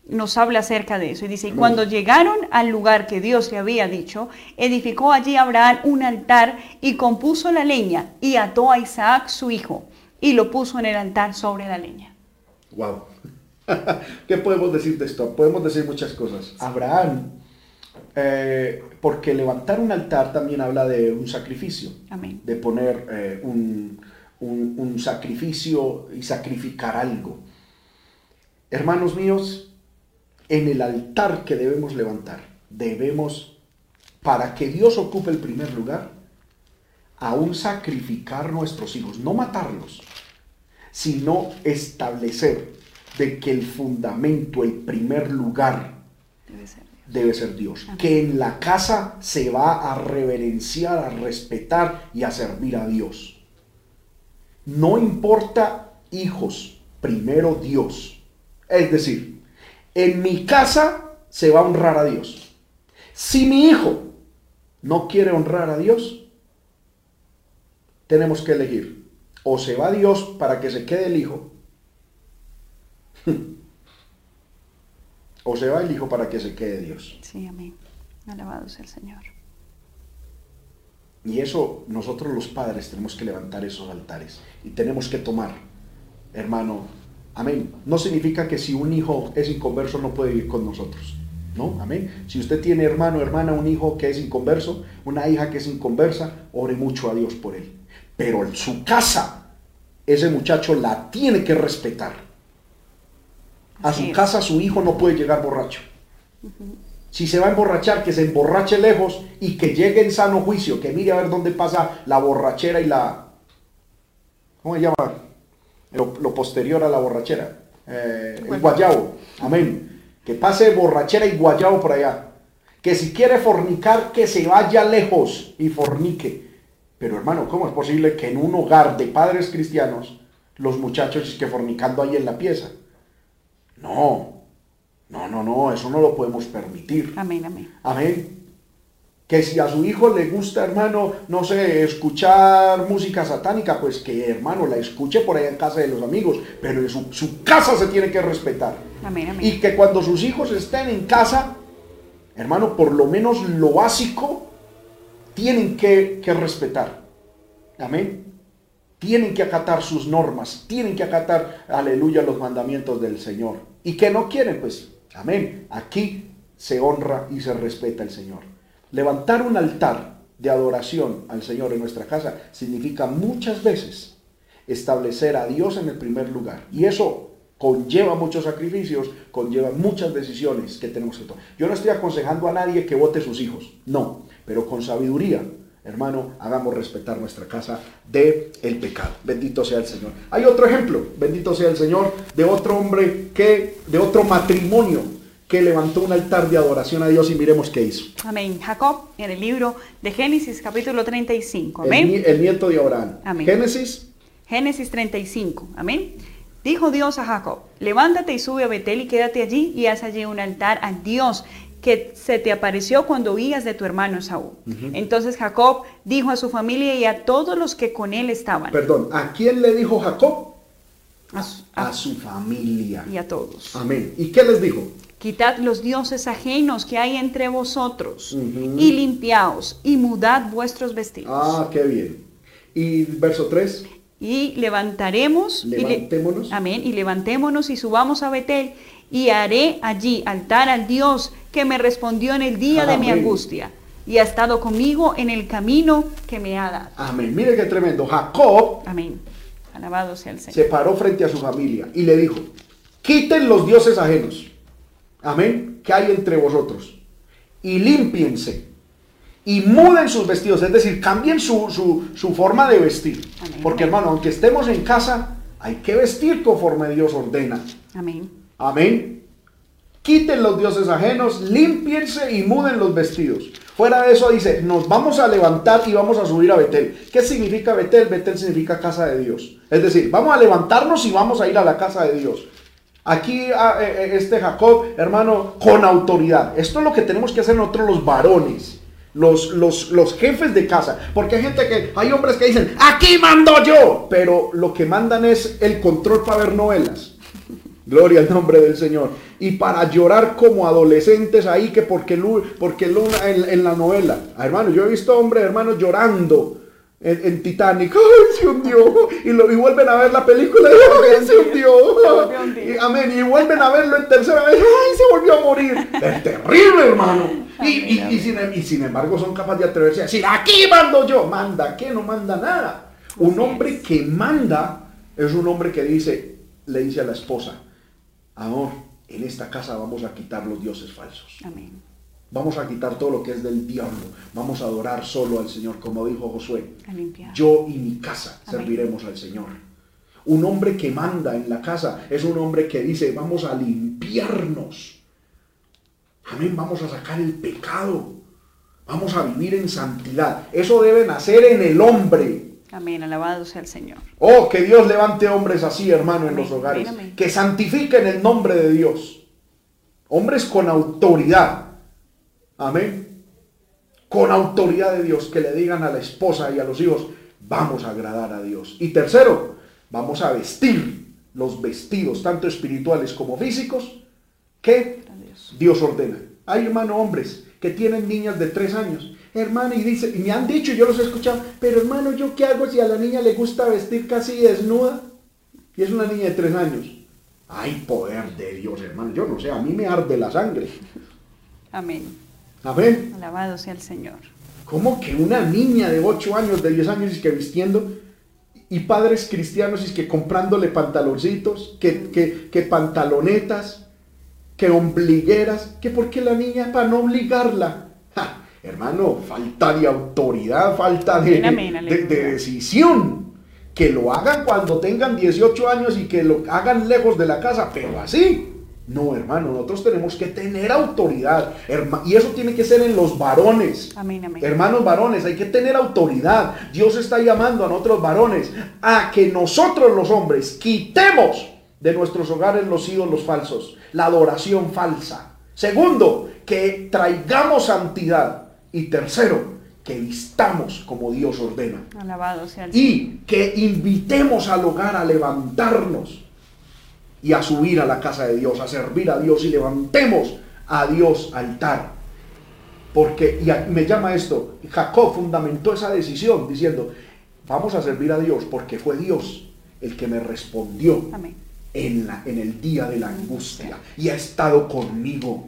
nos habla acerca de eso. Y dice, y cuando llegaron al lugar que Dios le había dicho, edificó allí Abraham un altar y compuso la leña y ató a Isaac su hijo y lo puso en el altar sobre la leña. Wow. ¿Qué podemos decir de esto? Podemos decir muchas cosas. Abraham eh, porque levantar un altar también habla de un sacrificio, de poner eh, un, un, sacrificio y sacrificar algo. Hermanos míos, en el altar que debemos levantar, debemos, para que Dios ocupe el primer lugar, aún sacrificar nuestros hijos, no matarlos, sino establecer de que el fundamento, el primer lugar, debe ser debe ser Dios. Que en la casa se va a reverenciar, a respetar y a servir a Dios. No importa hijos, primero Dios. Es decir, en mi casa se va a honrar a Dios. Si mi hijo no quiere honrar a Dios, tenemos que elegir. O se va Dios para que se quede el hijo. O se va el Hijo para que se quede Dios. Sí, amén. Alabado sea el Señor. Y eso nosotros los padres tenemos que levantar esos altares y tenemos que tomar, hermano, amén. No significa que si un hijo es inconverso no puede vivir con nosotros. ¿No? Amén. Si usted tiene hermano, hermana, un hijo que es inconverso, una hija que es inconversa, ore mucho a Dios por él. Pero en su casa, ese muchacho la tiene que respetar a su casa su hijo no puede llegar borracho. Si se va a emborrachar, que se emborrache lejos y que llegue en sano juicio, que mire a ver dónde pasa la borrachera y la... ¿Cómo se llama? Lo, posterior a la borrachera. Eh, el guayabo. Amén. Que pase borrachera y guayabo por allá. Que si quiere fornicar, que se vaya lejos y fornique. Pero hermano, ¿cómo es posible que en un hogar de padres cristianos los muchachos que fornicando ahí en la pieza? No, no, no, no, eso no lo podemos permitir. Amén, amén. Amén. Que si a su hijo le gusta, hermano, no sé, escuchar música satánica, pues que, hermano, la escuche por ahí en casa de los amigos, pero su, su casa se tiene que respetar. Amén, amén. Y que cuando sus hijos estén en casa, hermano, por lo menos lo básico, tienen que, que respetar. Amén tienen que acatar sus normas, tienen que acatar, aleluya, los mandamientos del Señor. Y que no quieren, pues, amén. Aquí se honra y se respeta el Señor. Levantar un altar de adoración al Señor en nuestra casa significa muchas veces establecer a Dios en el primer lugar. Y eso conlleva muchos sacrificios, conlleva muchas decisiones que tenemos que tomar. Yo no estoy aconsejando a nadie que vote sus hijos, no, pero con sabiduría Hermano, hagamos respetar nuestra casa de el pecado. Bendito sea el Señor. Hay otro ejemplo, bendito sea el Señor, de otro hombre que, de otro matrimonio que levantó un altar de adoración a Dios y miremos qué hizo. Amén. Jacob, en el libro de Génesis, capítulo 35. Amén. El, nieto de Abraham. Amén. Génesis. Génesis 35. Amén. Dijo Dios a Jacob, levántate y sube a Betel y quédate allí y haz allí un altar a Dios que se te apareció cuando huías de tu hermano Saúl. Entonces Jacob dijo a su familia y a todos los que con él estaban. Perdón, ¿a quién le dijo Jacob? A su, familia. Y a todos. Amén. ¿Y qué les dijo? Quitad los dioses ajenos que hay entre vosotros y limpiaos y mudad vuestros vestidos. Ah, qué bien. Y verso 3. Y levantaremos. Levantémonos. amén. Y levantémonos y subamos a Betel y haré allí altar al Dios que me respondió en el día de mi angustia y ha estado conmigo en el camino que me ha dado. Amén. Mire qué tremendo. Jacob. Amén. Alabado sea el Señor. Se paró frente a su familia y le dijo, quiten los dioses ajenos. Amén. Que hay entre vosotros. Y límpiense. y muden sus vestidos, es decir, cambien su, forma de vestir. Porque hermano, aunque estemos en casa, hay que vestir conforme Dios ordena. Amén. Amén. Quiten los dioses ajenos, limpiense y muden los vestidos. Fuera de eso dice, nos vamos a levantar y vamos a subir a Betel. ¿Qué significa Betel? Betel significa casa de Dios. Es decir, vamos a levantarnos y vamos a ir a la casa de Dios. Aquí ah, eh, eh, este Jacob, hermano, con autoridad. Esto es lo que tenemos que hacer nosotros los varones. Los, los, los, jefes de casa. Porque hay gente que, hay hombres que dicen, aquí mando yo. Pero lo que mandan es el control para ver novelas. Gloria al nombre del Señor. Y para llorar como adolescentes ahí, que porque, porque en, la novela. Ah, hermano, yo he visto hombres, hermanos, llorando en, Titanic. ¡Ay, se hundió! Y, lo, y vuelven a ver la película y ¡ay, se hundió! Y, amén. Y vuelven a verlo en tercera vez. ¡Ay, se volvió a morir! Es terrible, hermano. Y, sin, y sin embargo son capaces de atreverse a decir, aquí mando yo. Manda, ¿qué? No manda nada. Un hombre que manda es un hombre que dice, le dice a la esposa, Amor, en esta casa vamos a quitar los dioses falsos. Amén. Vamos a quitar todo lo que es del diablo. Vamos a adorar solo al Señor, como dijo Josué. Yo y mi casa serviremos al Señor. Un hombre que manda en la casa es un hombre que dice, vamos a limpiarnos. Amén, vamos a sacar el pecado. Vamos a vivir en santidad. Eso debe nacer en el hombre. Amén, alabado sea el Señor. Oh, que Dios levante hombres así, hermano, en los hogares. Que santifiquen el nombre de Dios. Hombres con autoridad. Amén. Con autoridad de Dios, que le digan a la esposa y a los hijos, vamos a agradar a Dios. Y tercero, vamos a vestir los vestidos, tanto espirituales como físicos, que Dios ordena. Hay, hermano, hombres que tienen niñas de tres años hermano, y dice, y me han dicho, yo los he escuchado, pero hermano, ¿yo qué hago si a la niña le gusta vestir casi desnuda? Y es una niña de tres años. Ay, poder de Dios, hermano. Yo no sé, a mí me arde la sangre. Amén. Amén. Alabado sea el Señor. ¿Cómo que una niña de ocho años, de diez años, es que vistiendo, y padres cristianos, es que comprándole pantaloncitos, que, que, que pantalonetas, que ombligueras, que porque la niña, para no obligarla, Hermano, falta de autoridad, falta de, decisión. Que lo hagan cuando tengan 18 años y que lo hagan lejos de la casa, pero así. No, hermano, nosotros tenemos que tener autoridad. y eso tiene que ser en los varones. Hermanos varones, hay que tener autoridad. Dios está llamando a nosotros varones a que nosotros los hombres quitemos de nuestros hogares los ídolos falsos, la adoración falsa. Segundo, que traigamos santidad. Y tercero, que vistamos como Dios ordena. Alabado sea el y que invitemos al hogar a levantarnos y a subir a la casa de Dios, a servir a Dios y levantemos a Dios altar. Porque, y me llama esto, Jacob fundamentó esa decisión diciendo, vamos a servir a Dios porque fue Dios el que me respondió En, la, en el día de la angustia y ha estado conmigo.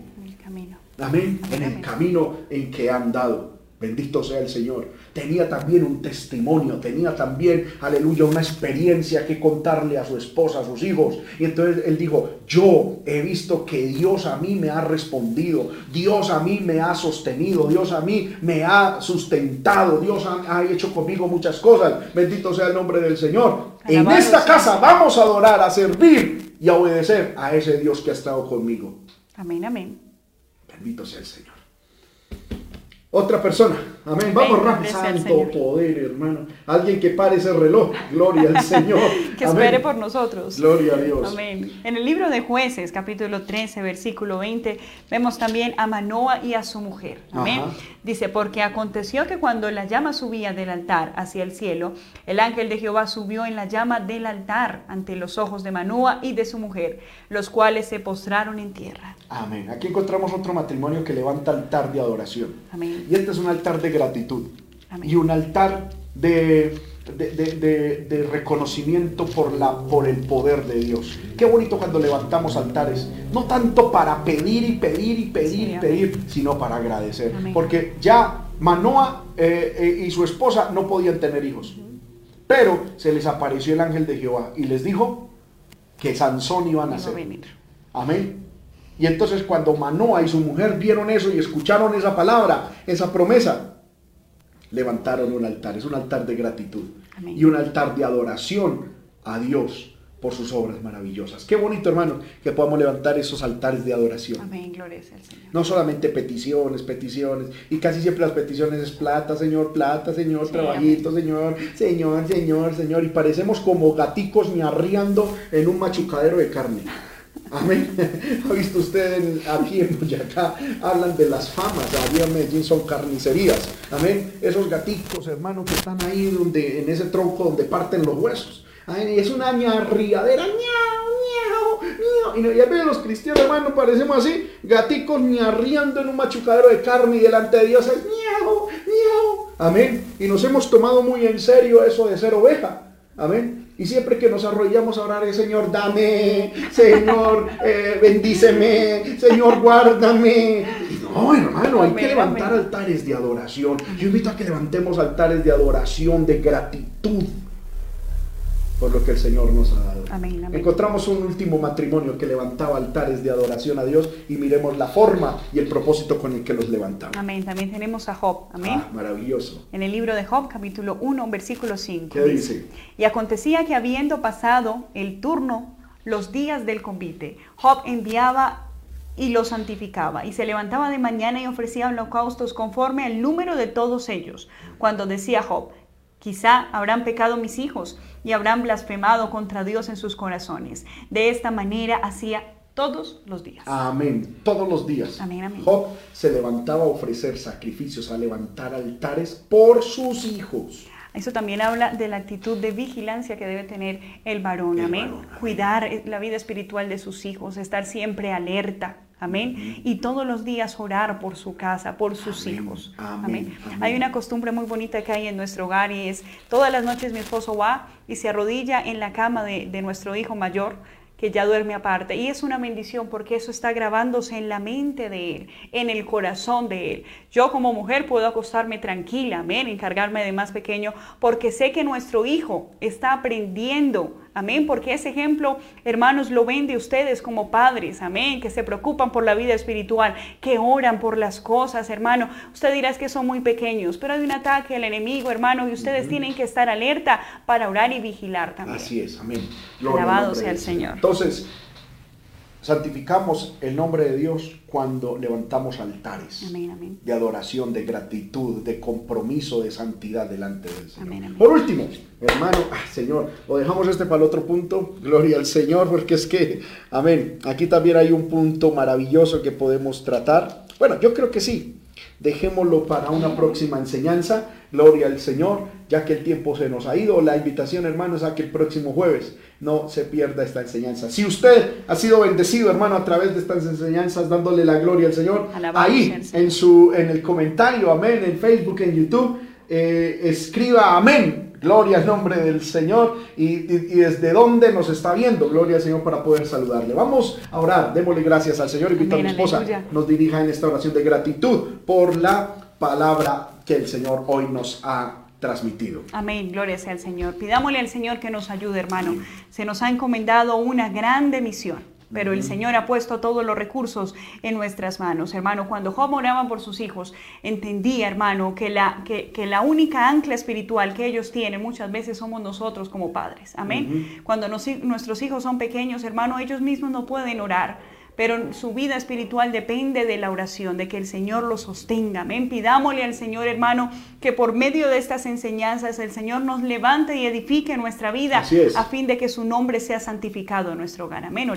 Amén. En el camino en que han dado. Bendito sea el Señor. Tenía también un testimonio, tenía también, aleluya, una experiencia que contarle a su esposa, a sus hijos. Y entonces él dijo, yo he visto que Dios a mí me ha respondido, Dios a mí me ha sostenido, Dios a mí me ha sustentado, Dios ha, hecho conmigo muchas cosas. Bendito sea el nombre del Señor. en esta casa vamos a adorar, a servir y a obedecer a ese Dios que ha estado conmigo. Amén, amén. Bendito sea el Señor. Otra persona. Amén. Vamos rápido. Santo poder, hermano. Alguien que pare ese reloj. Gloria al Señor. que espere por nosotros. Gloria a Dios. Amén. En el libro de Jueces, capítulo 13, versículo 20, vemos también a Manoa y a su mujer. Amén. Dice, porque aconteció que cuando la llama subía del altar hacia el cielo, el ángel de Jehová subió en la llama del altar ante los ojos de Manoa y de su mujer, los cuales se postraron en tierra. Amén. Aquí encontramos otro matrimonio que levanta altar de adoración. Amén. Y este es un altar de gratitud. Y un altar de, de, reconocimiento por, la, por el poder de Dios. Qué bonito cuando levantamos altares, no tanto para pedir y pedir y pedir y pedir, sino para agradecer. Porque ya Manoa eh, eh, y su esposa no podían tener hijos. Pero se les apareció el ángel de Jehová y les dijo que Sansón iba a nacer. Amén. Y entonces cuando Manoa y su mujer vieron eso y escucharon esa palabra, esa promesa, levantaron un altar. Es un altar de gratitud y un altar de adoración a Dios por sus obras maravillosas. Qué bonito, hermano, que podamos levantar esos altares de adoración. Amén, gloria al Señor. No solamente peticiones, peticiones, y casi siempre las peticiones es plata, Señor, plata, Señor, trabajito, Señor, Señor, Señor, Señor, y parecemos como gaticos ñarriando en un machucadero de carne. Amén. ¿Ha visto usted aquí en Boyacá? Hablan de las famas, había Medellín son carnicerías. Amén. Esos gaticos, hermano, que están ahí en ese tronco donde parten los huesos. Ay, es una ñarriadera, ñau, ñau, ñau. Y ya ven los cristianos, hermano, parecemos así, gaticos ñarriando en un machucadero de carne y delante de Dios es ñau. Amén. Y nos hemos tomado muy en serio eso de ser oveja. Amén. Y siempre que nos arrollamos a orar, Señor, dame, Señor, eh, bendíceme, Señor, guárdame. No, hermano, hay que levantar altares de adoración. Yo invito a que levantemos altares de adoración, de gratitud por lo que el Señor nos ha dado. Amén, Encontramos un último matrimonio que levantaba altares de adoración a Dios y miremos la forma y el propósito con el que los levantaba. Amén. También tenemos a Job. Amén. Ah, maravilloso. En el libro de Job, capítulo 1, versículo 5. ¿Qué dice? Y acontecía que habiendo pasado el turno, los días del convite, Job enviaba y los santificaba, y se levantaba de mañana y ofrecía holocaustos conforme al número de todos ellos. Cuando decía Job, Quizá habrán pecado mis hijos y habrán blasfemado contra Dios en sus corazones. De esta manera hacía todos los días. Amén. Todos los días. Amén, amén. Job se levantaba a ofrecer sacrificios, a levantar altares por sus hijos. Eso también habla de la actitud de vigilancia que debe tener el varón. amén. Cuidar la vida espiritual de sus hijos, estar siempre alerta. Amén. Y todos los días orar por su casa, por sus hijos. Amén. Hay una costumbre muy bonita que hay en nuestro hogar y es todas las noches mi esposo va y se arrodilla en la cama de, de nuestro hijo mayor que ya duerme aparte. Y es una bendición porque eso está grabándose en la mente de Él, en el corazón de Él. Yo como mujer puedo acostarme tranquila, amén, encargarme de más pequeño, porque sé que nuestro hijo está aprendiendo Amén, porque ese ejemplo, hermanos, lo ven de ustedes como padres. Amén, que se preocupan por la vida espiritual, que oran por las cosas, hermano. Usted dirá que son muy pequeños, pero hay un ataque al enemigo, hermano, y ustedes tienen que estar alerta para orar y vigilar también. Así es, amén. Alabado sea el Señor. Entonces, santificamos el nombre de Dios cuando levantamos altares de adoración, de gratitud, de compromiso, de santidad delante del Señor. Por último, hermano, ah, Señor, lo dejamos este para el otro punto, gloria al Señor, porque es que, amén, aquí también hay un punto maravilloso que podemos tratar. Bueno, yo creo que sí, dejémoslo para una próxima enseñanza, gloria al Señor, ya que el tiempo se nos ha ido. La invitación, hermanos, a que el próximo jueves no se pierda esta enseñanza. Si usted ha sido bendecido, hermano, a través de estas enseñanzas, dándole la gloria al Señor, ahí en, su, en el comentario, amén, en Facebook, en YouTube, eh, escriba amén. Gloria al nombre del Señor y, desde dónde nos está viendo. Gloria al Señor para poder saludarle. Vamos a orar. Démosle gracias al Señor. Invito a mi esposa nos dirija en esta oración de gratitud por la palabra que el Señor hoy nos ha transmitido. Amén, gloria sea al Señor. Pidámosle al Señor que nos ayude, hermano. Se nos ha encomendado una grande misión pero el Señor ha puesto todos los recursos en nuestras manos. Hermano, cuando Job oraba por sus hijos, entendía, hermano, que la, que, la única ancla espiritual que ellos tienen muchas veces somos nosotros como padres. Amén. Cuando nuestros hijos son pequeños, hermano, ellos mismos no pueden orar pero su vida espiritual depende de la oración, de que el Señor lo sostenga. Amén. Pidámosle al Señor, hermano, que por medio de estas enseñanzas el Señor nos levante y edifique nuestra vida a fin de que su nombre sea santificado en nuestro hogar. Amén.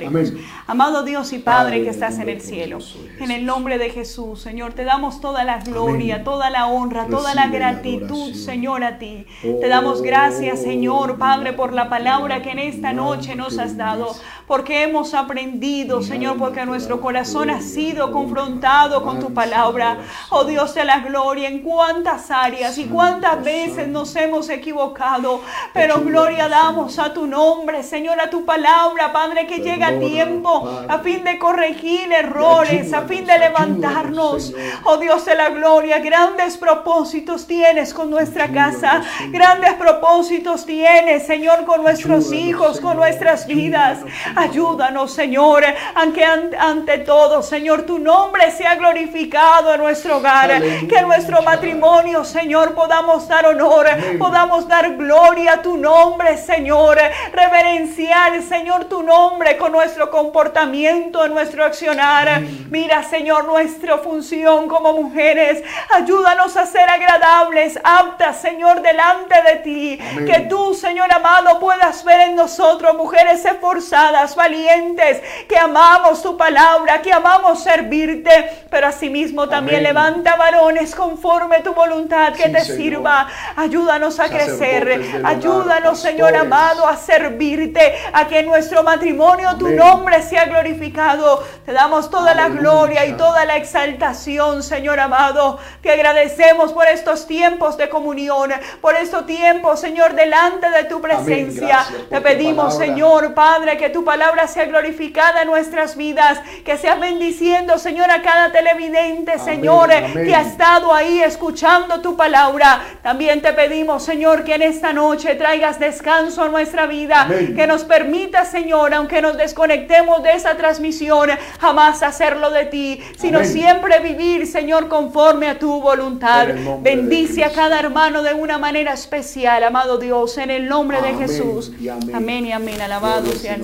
Amado Dios y Padre, que estás en el cielo, en el nombre de Jesús, Señor, te damos toda la gloria, toda la honra, toda la gratitud, Señor, a ti. te damos gracias, Señor, Padre, por la palabra que en esta noche nos has dado, porque hemos aprendido, Señor, porque nuestro corazón ha sido confrontado con tu palabra. Oh Dios de la gloria, en cuántas áreas y cuántas veces nos hemos equivocado, pero gloria damos a tu nombre, Señor, a tu palabra, Padre, que llega a tiempo a fin de corregir errores, a fin de levantarnos. Oh Dios de la gloria, grandes propósitos tienes con nuestra casa, grandes propósitos tienes, Señor, con nuestros hijos, con nuestras vidas. Ayúdanos, Señor, aunque ante todo, Señor, tu nombre sea glorificado en nuestro hogar. Que nuestro matrimonio, Señor, podamos dar honor, podamos dar gloria a tu nombre, Señor. Reverenciar, Señor, tu nombre con nuestro comportamiento, nuestro accionar. Mira, Señor, nuestra función como mujeres. Ayúdanos a ser agradables, aptas, Señor, delante de ti. Que tú, Señor amado, puedas ver en nosotros mujeres esforzadas, valientes, que amamos tu palabra, que amamos servirte, pero asimismo también levanta varones conforme tu voluntad que te sirva. Ayúdanos a crecer, ayúdanos, Señor amado, a servirte, a que en nuestro matrimonio tu nombre sea glorificado. Te damos toda la gloria y toda la exaltación, Señor amado. Te agradecemos por estos tiempos de comunión, por estos tiempos, Señor, delante de tu presencia. Te pedimos, Señor Padre, que tu palabra sea glorificada en nuestras vidas, que seas bendiciendo, Señor, a cada televidente, Señor, que ha estado ahí escuchando tu palabra. También te pedimos, Señor, que en esta noche traigas descanso a nuestra vida, que nos permita, Señor, aunque nos desconectemos de esa transmisión, jamás hacerlo de ti, sino siempre vivir, Señor, conforme a tu voluntad. Bendice a cada hermano de una manera especial, amado Dios, en el nombre de Jesús. Amén y amén. Alabado sea